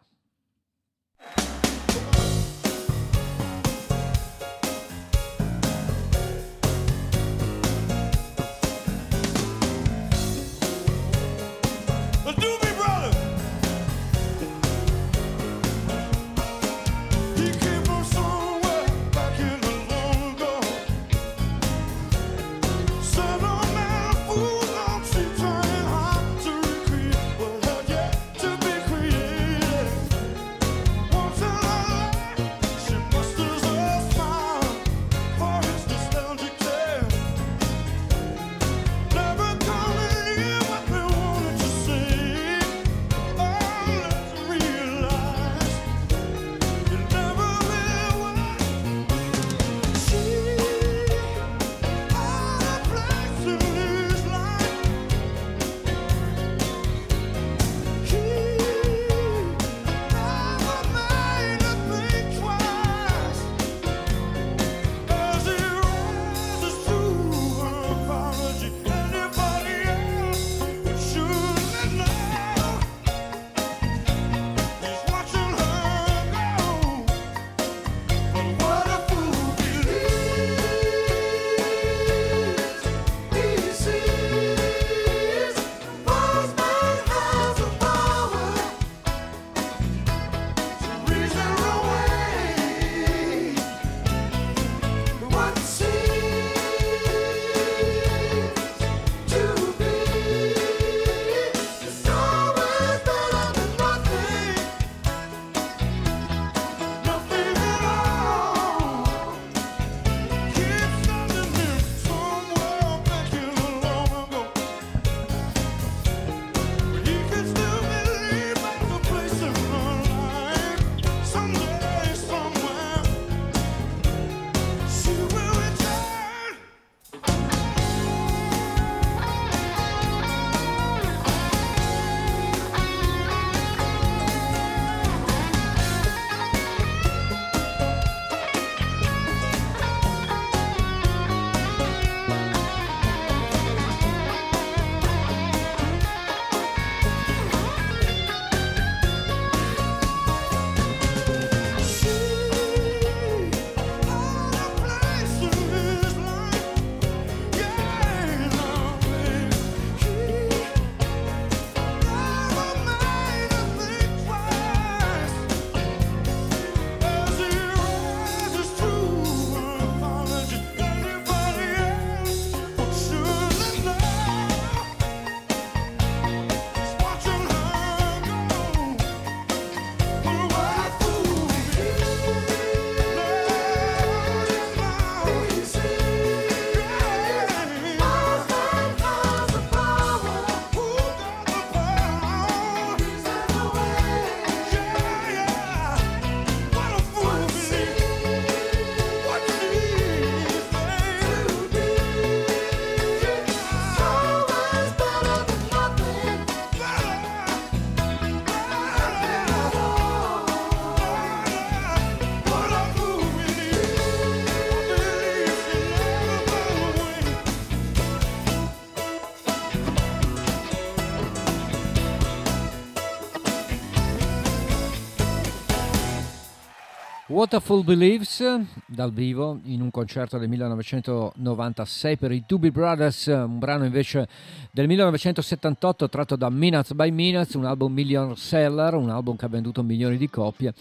Waterfall Believes dal vivo in un concerto del 1996 per i Doobie Brothers, un brano invece del 1978 tratto da Minutes by Minutes, un album million seller, un album che ha venduto milioni di copie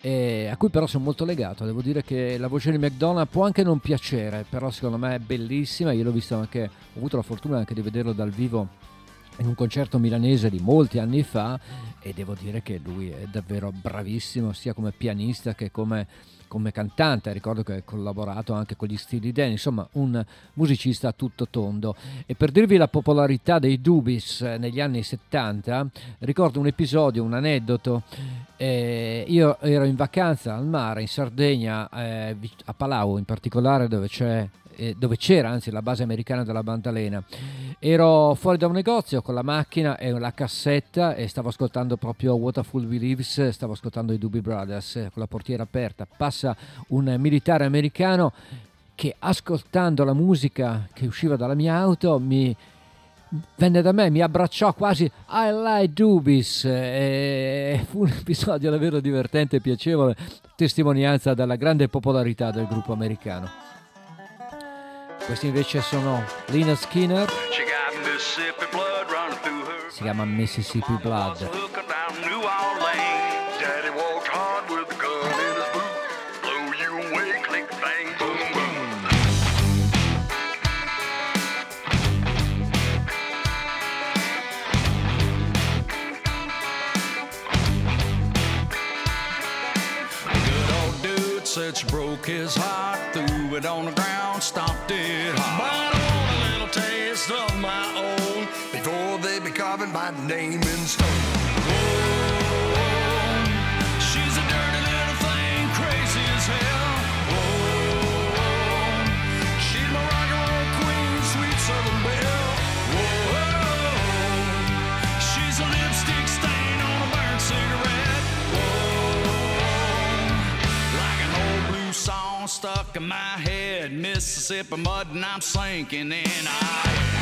e a cui però sono molto legato. Devo dire che la voce di McDonald può anche non piacere, però secondo me è bellissima. Io l'ho visto anche, ho avuto la fortuna anche di vederlo dal vivo in un concerto milanese di molti anni fa e devo dire che lui è davvero bravissimo sia come pianista che come, come cantante, ricordo che ha collaborato anche con gli Steely Dan, insomma un musicista a tutto tondo. E per dirvi la popolarità dei Dubis eh, negli anni 70, ricordo un episodio, un aneddoto, eh, io ero in vacanza al mare in Sardegna, eh, a Palau in particolare dove c'è eh, dove c'era anzi la base americana della Bandalena. Ero fuori da un negozio con la macchina e la cassetta e stavo ascoltando proprio Waterfall Believes, stavo ascoltando i Doobie Brothers eh, con la portiera aperta. Passa un militare americano che ascoltando la musica che usciva dalla mia auto mi venne da me, mi abbracciò quasi I like Dubis e fu un episodio davvero divertente e piacevole, testimonianza della grande popolarità del gruppo americano. Questi invece sono Lina Skinner. Si chiama Mississippi Blood. broke his heart through threw it on the ground, stomped it hard. But I want a little taste of my own before they be carving my name in stone. Stuck in my head. Mississippi mud and I'm sinking in. I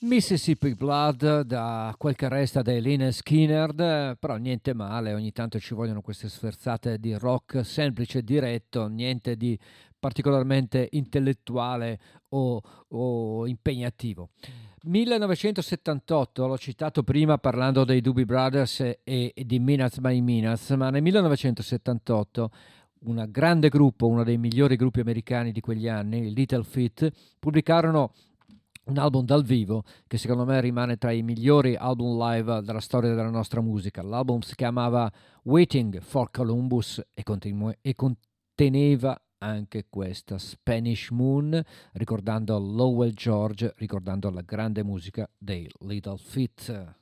Mississippi Blood da quel che resta dei Lynyrd Skinner, però niente male, ogni tanto ci vogliono queste sferzate di rock semplice e diretto, niente di particolarmente intellettuale o, o impegnativo. 1978, l'ho citato prima parlando dei Doobie Brothers e, e di Minutes by Minutes, ma nel 1978 un grande gruppo, uno dei migliori gruppi americani di quegli anni, i Little Feat, pubblicarono un album dal vivo che secondo me rimane tra i migliori album live della storia della nostra musica. L'album si chiamava Waiting for Columbus e, continu- e conteneva anche questa Spanish Moon, ricordando Lowell George, ricordando la grande musica dei Little Feat.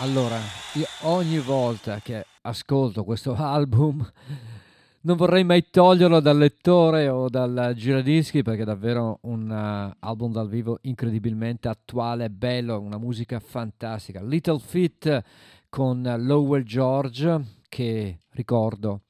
Allora, io ogni volta che ascolto questo album non vorrei mai toglierlo dal lettore o dal giradischi perché è davvero un eh, album dal vivo incredibilmente attuale, bello, una musica fantastica. Little Feat con Lowell George che ricordo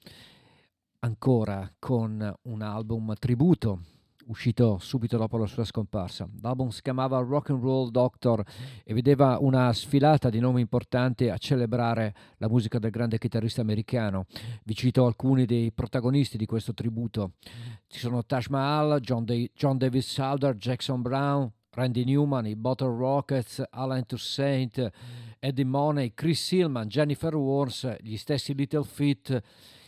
ancora con un album tributo uscito subito dopo la sua scomparsa. L'album si chiamava Rock and Roll Doctor e vedeva una sfilata di nomi importanti a celebrare la musica del grande chitarrista americano. Vi cito alcuni dei protagonisti di questo tributo. Ci sono Taj Mahal, John, Da- John Davis Souther, Jackson Brown, Randy Newman, i Bottle Rockets, Alan Toussaint, Eddie Money, Chris Hillman, Jennifer Warnes, gli stessi Little Feat,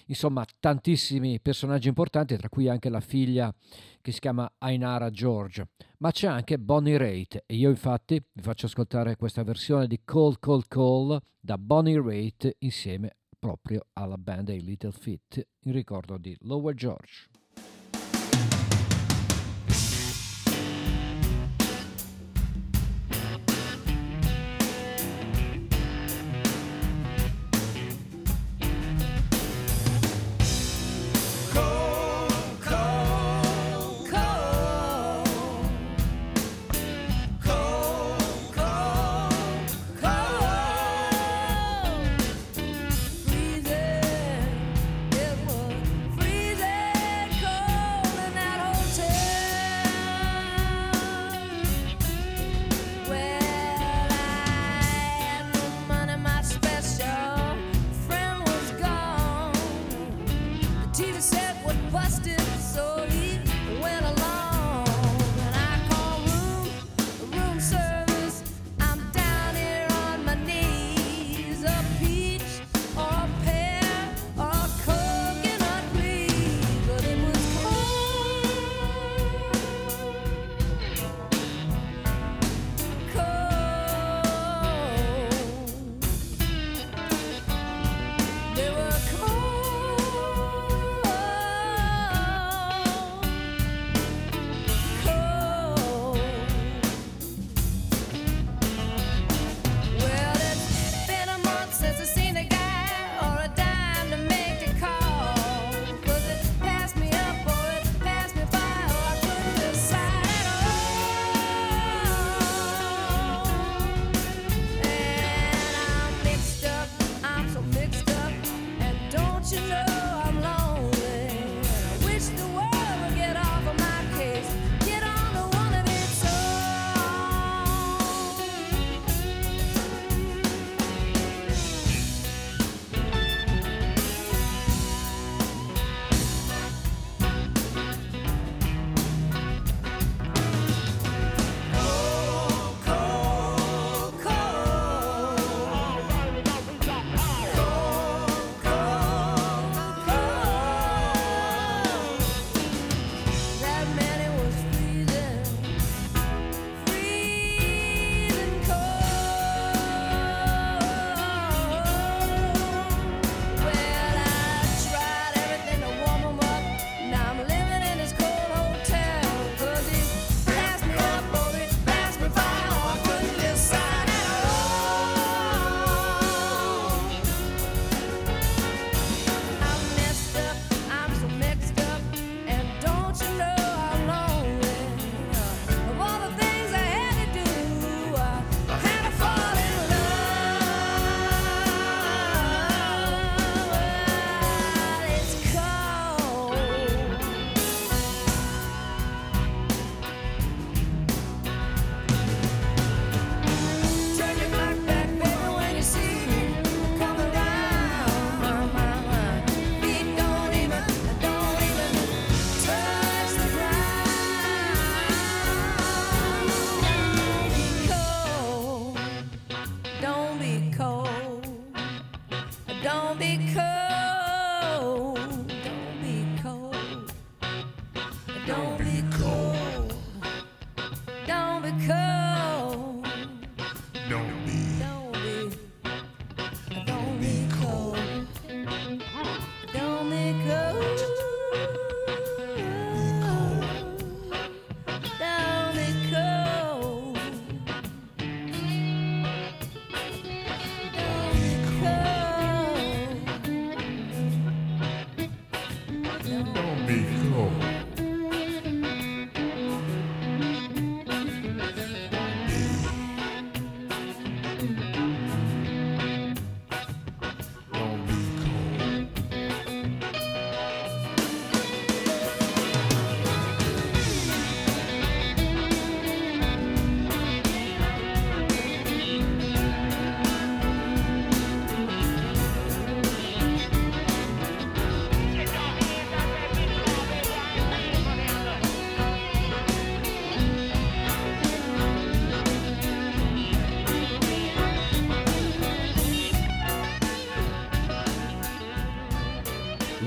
insomma tantissimi personaggi importanti, tra cui anche la figlia che si chiama Ainara George. Ma c'è anche Bonnie Raitt e io infatti vi faccio ascoltare questa versione di Cold Cold Call da Bonnie Raitt insieme proprio alla band dei Little Feat in ricordo di Lower George.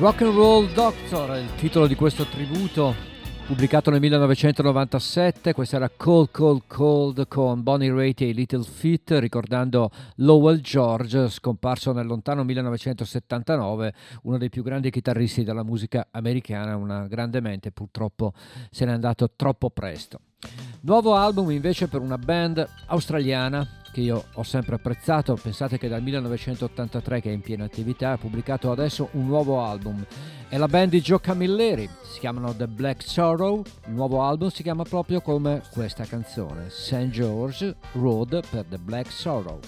Rock and Roll Doctor è il titolo di questo tributo pubblicato nel 1997. Questa era Cold Cold Cold con Bonnie Raitt e Little Feat, ricordando Lowell George, scomparso nel lontano 1979, uno dei più grandi chitarristi della musica americana, una grande mente, purtroppo se n'è andato troppo presto. Nuovo album invece per una band australiana che io ho sempre apprezzato, pensate che dal 1983 che è in piena attività ha pubblicato adesso un nuovo album. È la band di Joe Camilleri, si chiamano The Black Sorrow, il nuovo album si chiama proprio come questa canzone, St. George Road per The Black Sorrow.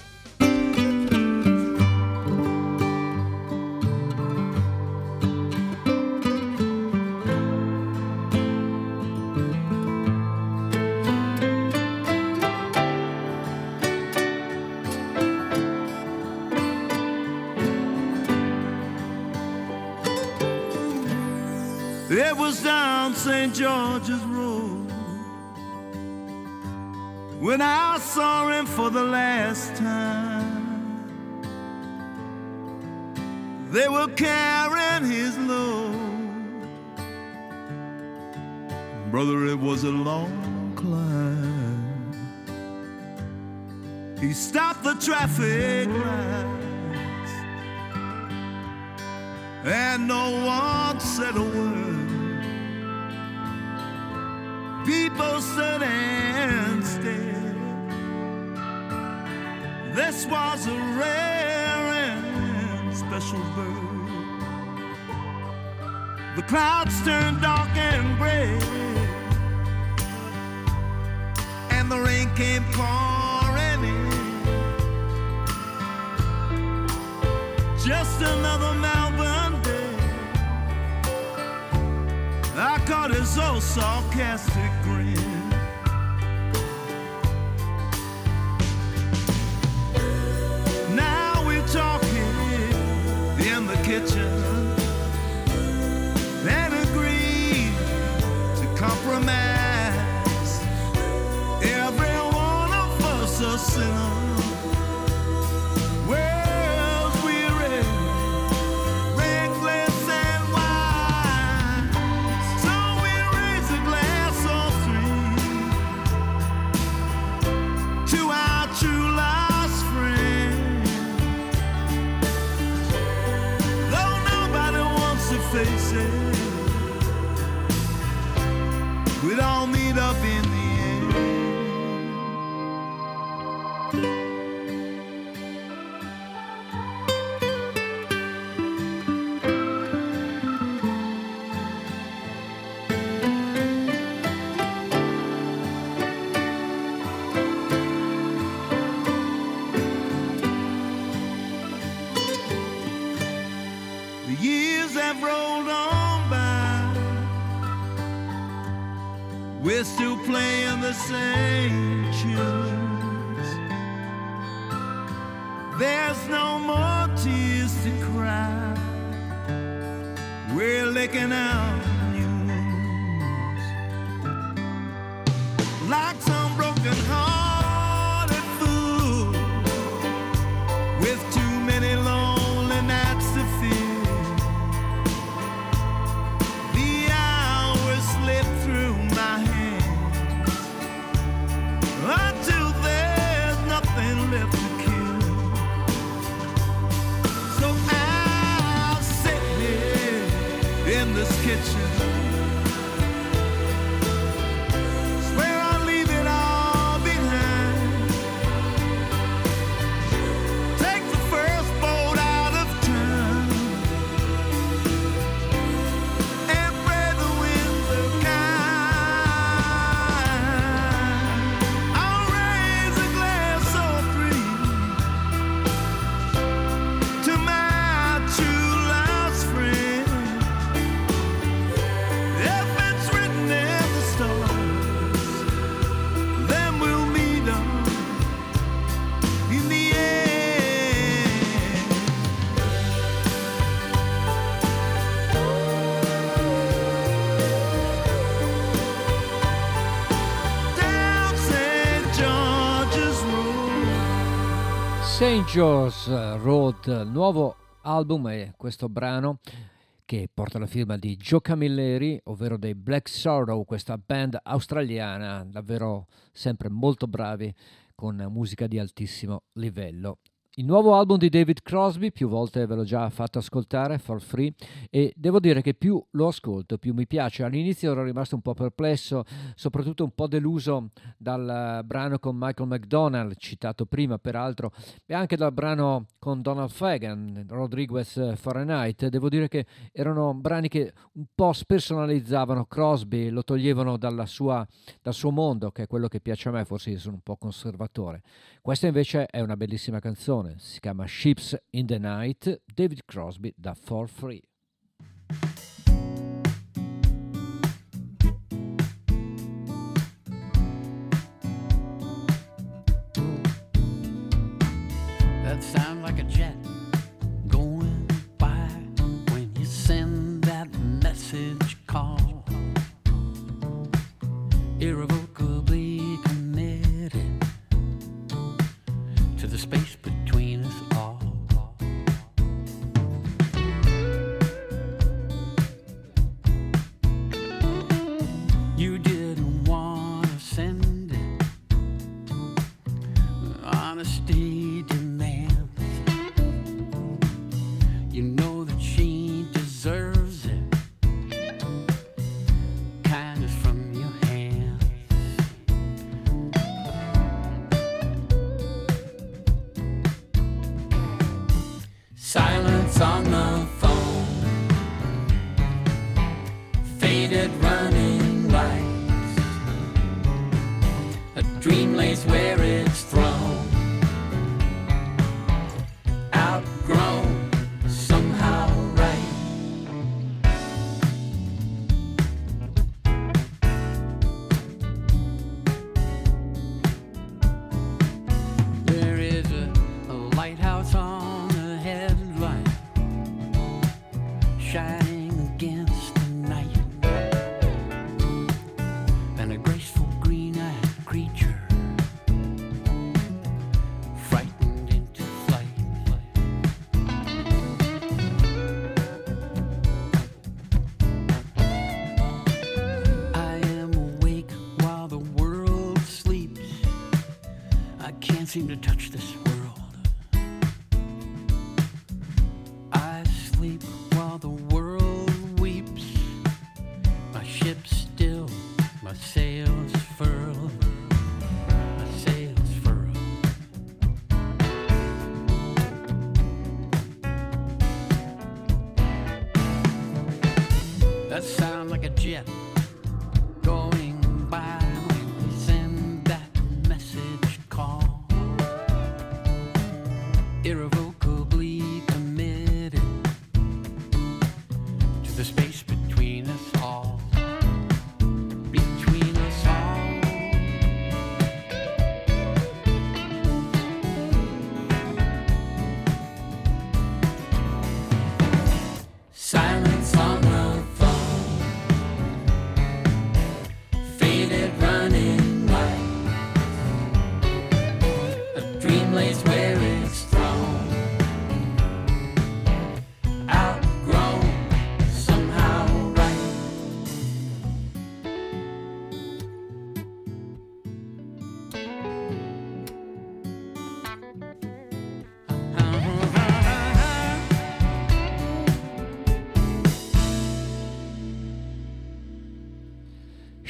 It was down St. George's Road when I saw him for the last time. They were carrying his load. Brother, it was a long climb. He stopped the traffic lights and no one said a word. People. This was a rare and special bird. The clouds turned dark and gray, and the rain came pouring in. Just another God is all sarcastic grin. George's Road, nuovo album è questo brano che porta la firma di Joe Camilleri, ovvero dei Black Sorrow, questa band australiana, davvero sempre molto bravi con musica di altissimo livello. Il nuovo album di David Crosby, più volte ve l'ho già fatto ascoltare, For Free, e devo dire che più lo ascolto, più mi piace. All'inizio ero rimasto un po' perplesso, soprattutto un po' deluso dal brano con Michael McDonald, citato prima peraltro, e anche dal brano con Donald Fagan, Rodriguez Fahrenheit. Devo dire che erano brani che un po' spersonalizzavano Crosby, lo toglievano sua, dal suo mondo, che è quello che piace a me, forse sono un po' conservatore. Questa invece è una bellissima canzone, si chiama Ships in the Night, David Crosby da For Free.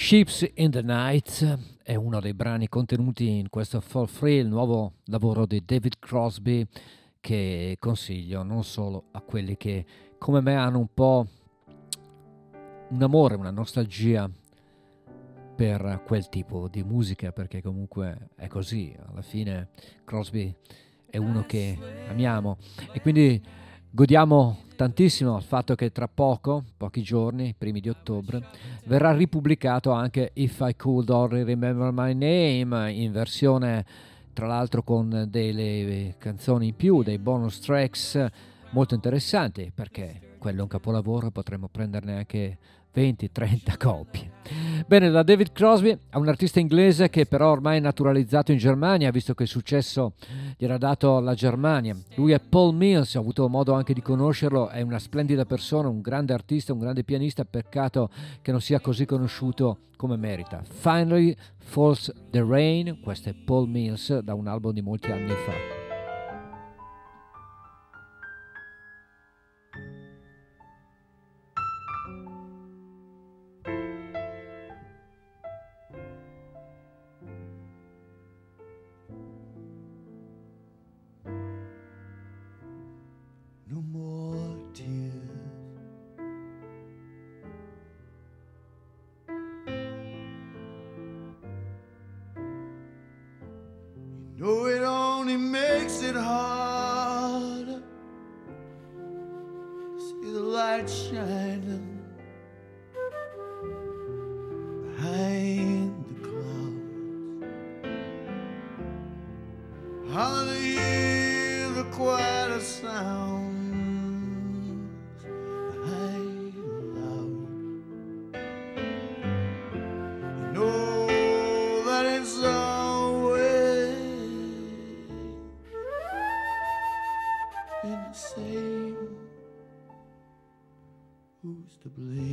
Ships in the Night è uno dei brani contenuti in questo Fall Free, il nuovo lavoro di David Crosby che consiglio non solo a quelli che come me hanno un po' un amore, una nostalgia per quel tipo di musica perché comunque è così, alla fine Crosby è uno che amiamo. E quindi godiamo tantissimo il fatto che tra poco, pochi giorni, primi di ottobre, verrà ripubblicato anche If I Could Only Remember My Name in versione tra l'altro con delle canzoni in più, dei bonus tracks molto interessanti perché quello è un capolavoro, potremmo prenderne anche 20-30 copie. Bene, da David Crosby a un artista inglese che però ormai è naturalizzato in Germania, visto che il successo gli era dato la Germania. Lui è Paul Mills, ho avuto modo anche di conoscerlo, è una splendida persona, un grande artista, un grande pianista, peccato che non sia così conosciuto come merita. Finally Falls the Rain, questo è Paul Mills da un album di molti anni fa. Only makes it harder see the light shining behind the clouds. Hardly hear the quieter sounds please.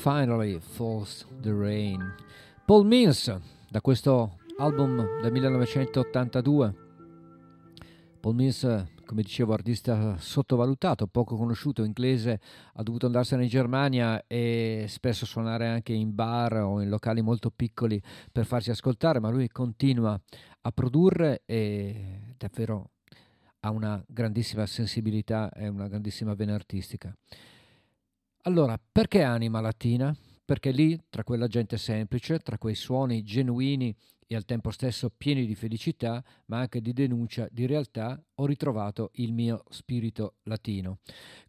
Finally Falls the Rain. Paul Mills, da questo album del 1982. Paul Mills, come dicevo, artista sottovalutato, poco conosciuto, inglese, ha dovuto andarsene in Germania e spesso suonare anche in bar o in locali molto piccoli per farsi ascoltare, ma lui continua a produrre e davvero ha una grandissima sensibilità e una grandissima vena artistica. Allora, perché Anima Latina? Perché lì, tra quella gente semplice, tra quei suoni genuini e al tempo stesso pieni di felicità, ma anche di denuncia di realtà, ho ritrovato il mio spirito latino.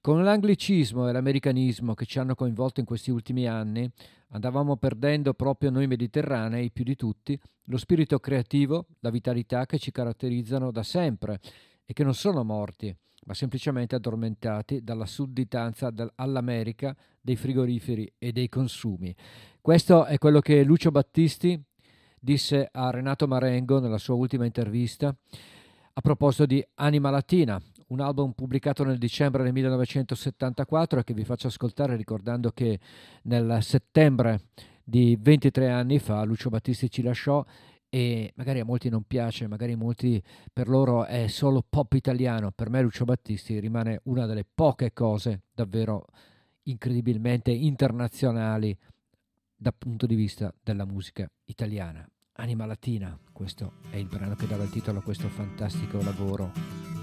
Con l'anglicismo e l'americanismo che ci hanno coinvolto in questi ultimi anni, andavamo perdendo proprio noi mediterranei, più di tutti, lo spirito creativo, la vitalità che ci caratterizzano da sempre e che non sono morti, ma semplicemente addormentati dalla sudditanza all'America dei frigoriferi e dei consumi. Questo è quello che Lucio Battisti disse a Renato Marengo nella sua ultima intervista a proposito di Anima Latina, un album pubblicato nel dicembre del 1974 e che vi faccio ascoltare ricordando che nel settembre di 23 anni fa Lucio Battisti ci lasciò e magari a molti non piace, magari molti per loro è solo pop italiano, per me Lucio Battisti rimane una delle poche cose davvero incredibilmente internazionali dal punto di vista della musica italiana. Anima Latina, questo è il brano che dava il titolo a questo fantastico lavoro.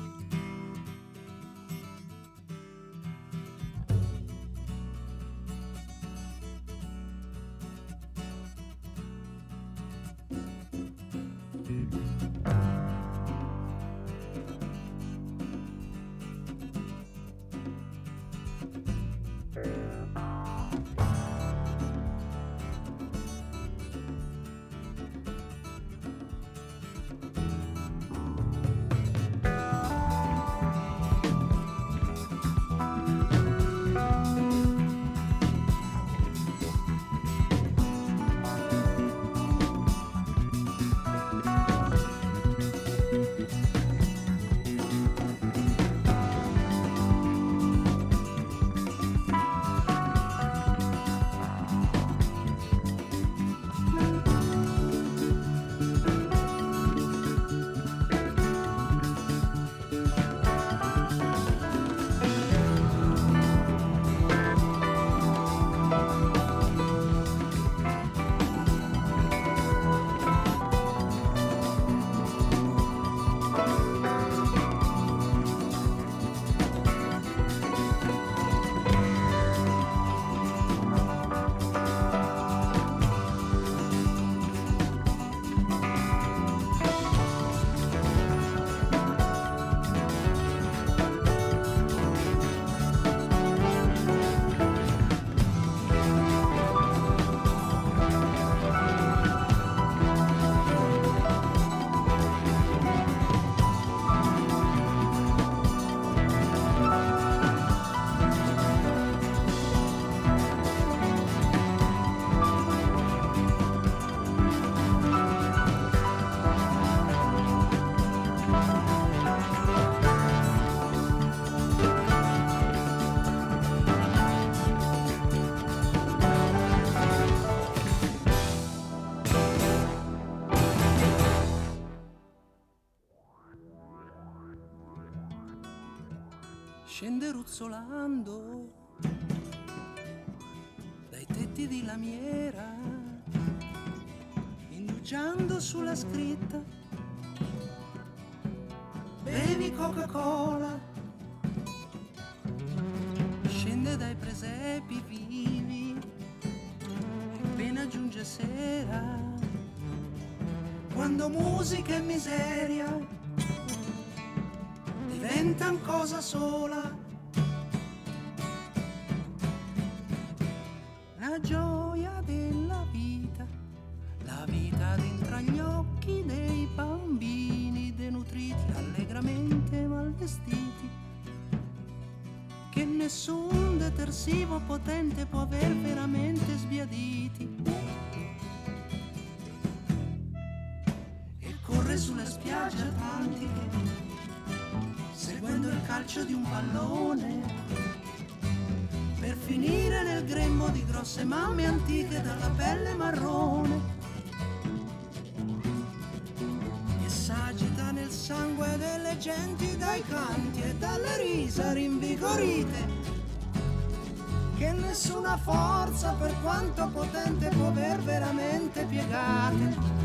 Lamiera, indugiando sulla scritta, bevi Coca-Cola, scende dai presepi vivi, appena giunge sera, quando musica e miseria diventan cosa sola. Potente può aver veramente sbiaditi. E corre sulle spiagge atlantiche seguendo il calcio di un pallone, per finire nel grembo di grosse mamme antiche dalla pelle marrone. E s'agita nel sangue delle genti dai canti e dalle risa rinvigorite. Che nessuna forza, per quanto potente, può aver veramente piegate.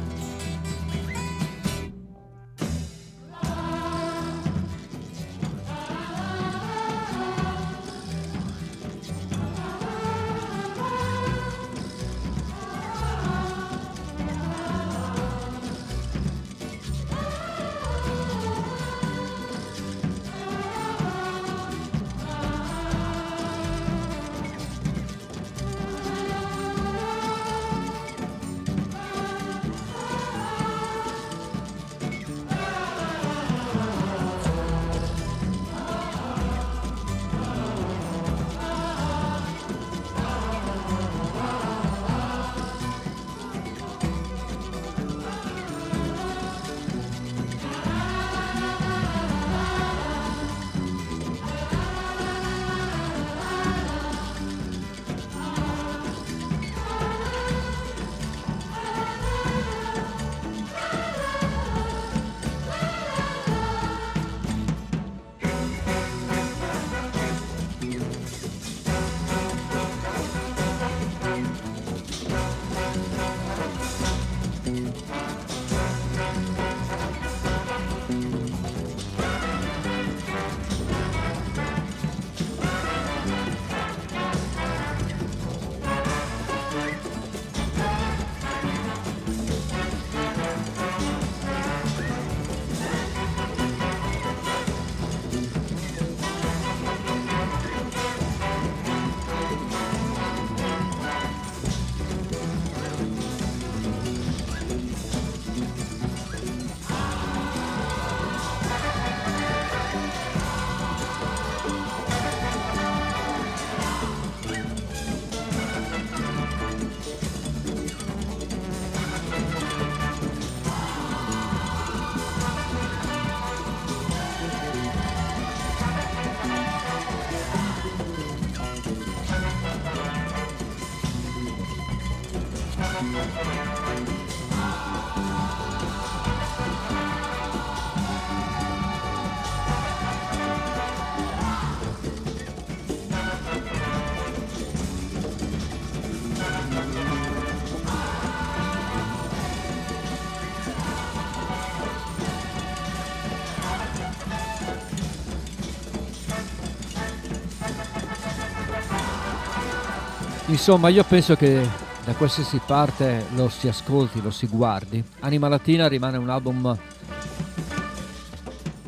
Insomma, io penso che da qualsiasi parte lo si ascolti, lo si guardi, Anima Latina rimane un album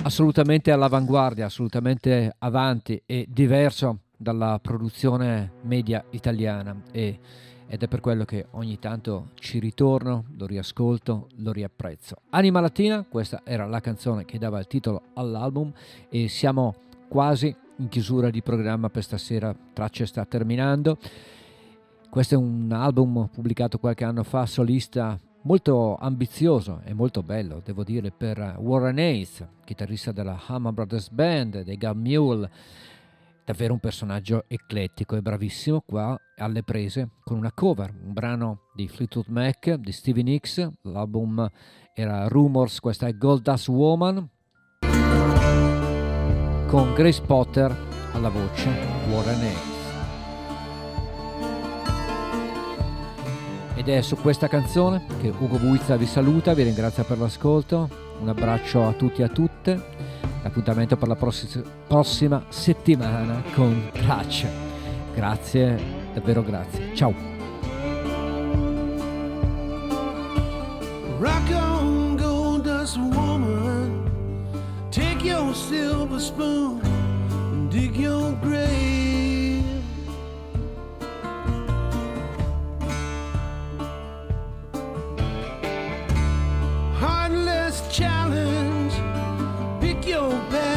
assolutamente all'avanguardia, assolutamente avanti e diverso dalla produzione media italiana e- ed è per quello che ogni tanto ci ritorno, lo riascolto, lo riapprezzo. Anima Latina, questa era la canzone che dava il titolo all'album e siamo quasi in chiusura di programma per stasera, Tracce sta terminando. Questo è un album pubblicato qualche anno fa, solista, molto ambizioso e molto bello, devo dire, per Warren Hayes, chitarrista della Hammer Brothers Band, dei Gum Mule, davvero un personaggio eclettico e bravissimo qua alle prese con una cover, un brano di Fleetwood Mac, di Stevie Nicks, l'album era Rumors, questa è Gold Dust Woman, con Grace Potter alla voce, Warren Hayes. Ed è su questa canzone che Ugo Buizza vi saluta, vi ringrazia per l'ascolto, un abbraccio a tutti e a tutte, l'appuntamento per la prossi- prossima settimana con Tracce. Grazie, davvero grazie. Ciao. Rock on, gold dust woman. Take your silver spoon and dig your grave. Heartless challenge. Pick your path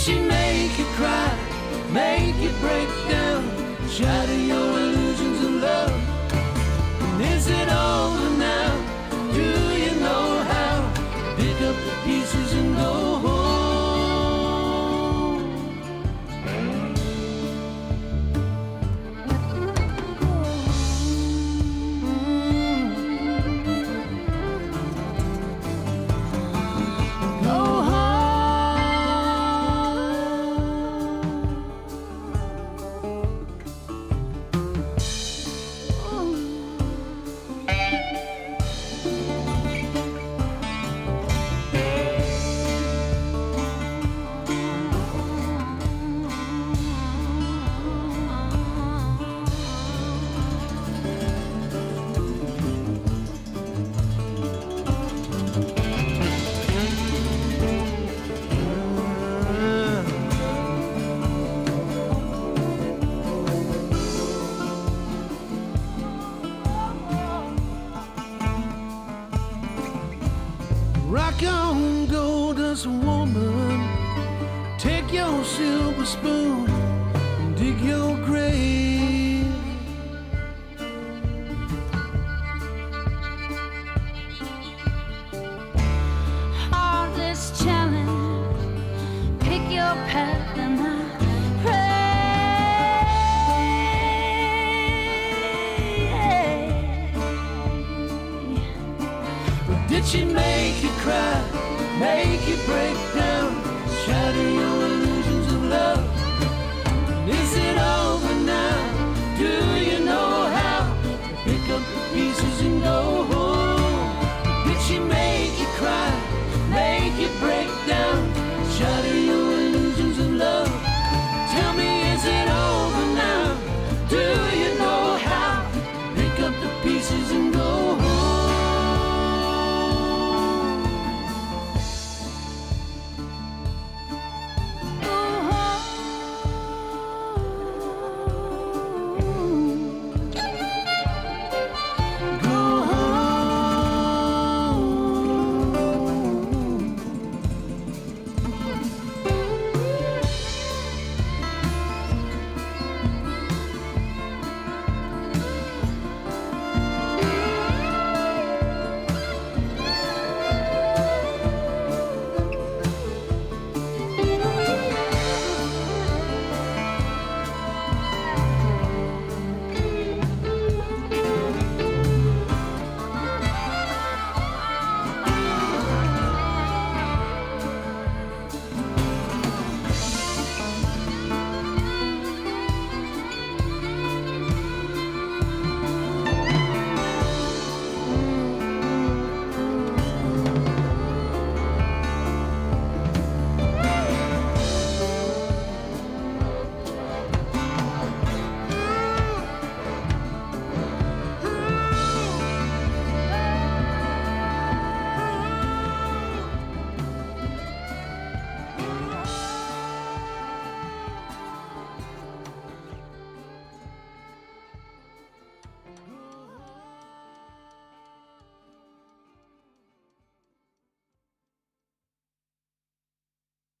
she make you cry, make you break down, shatter your illusions of love? And is it all?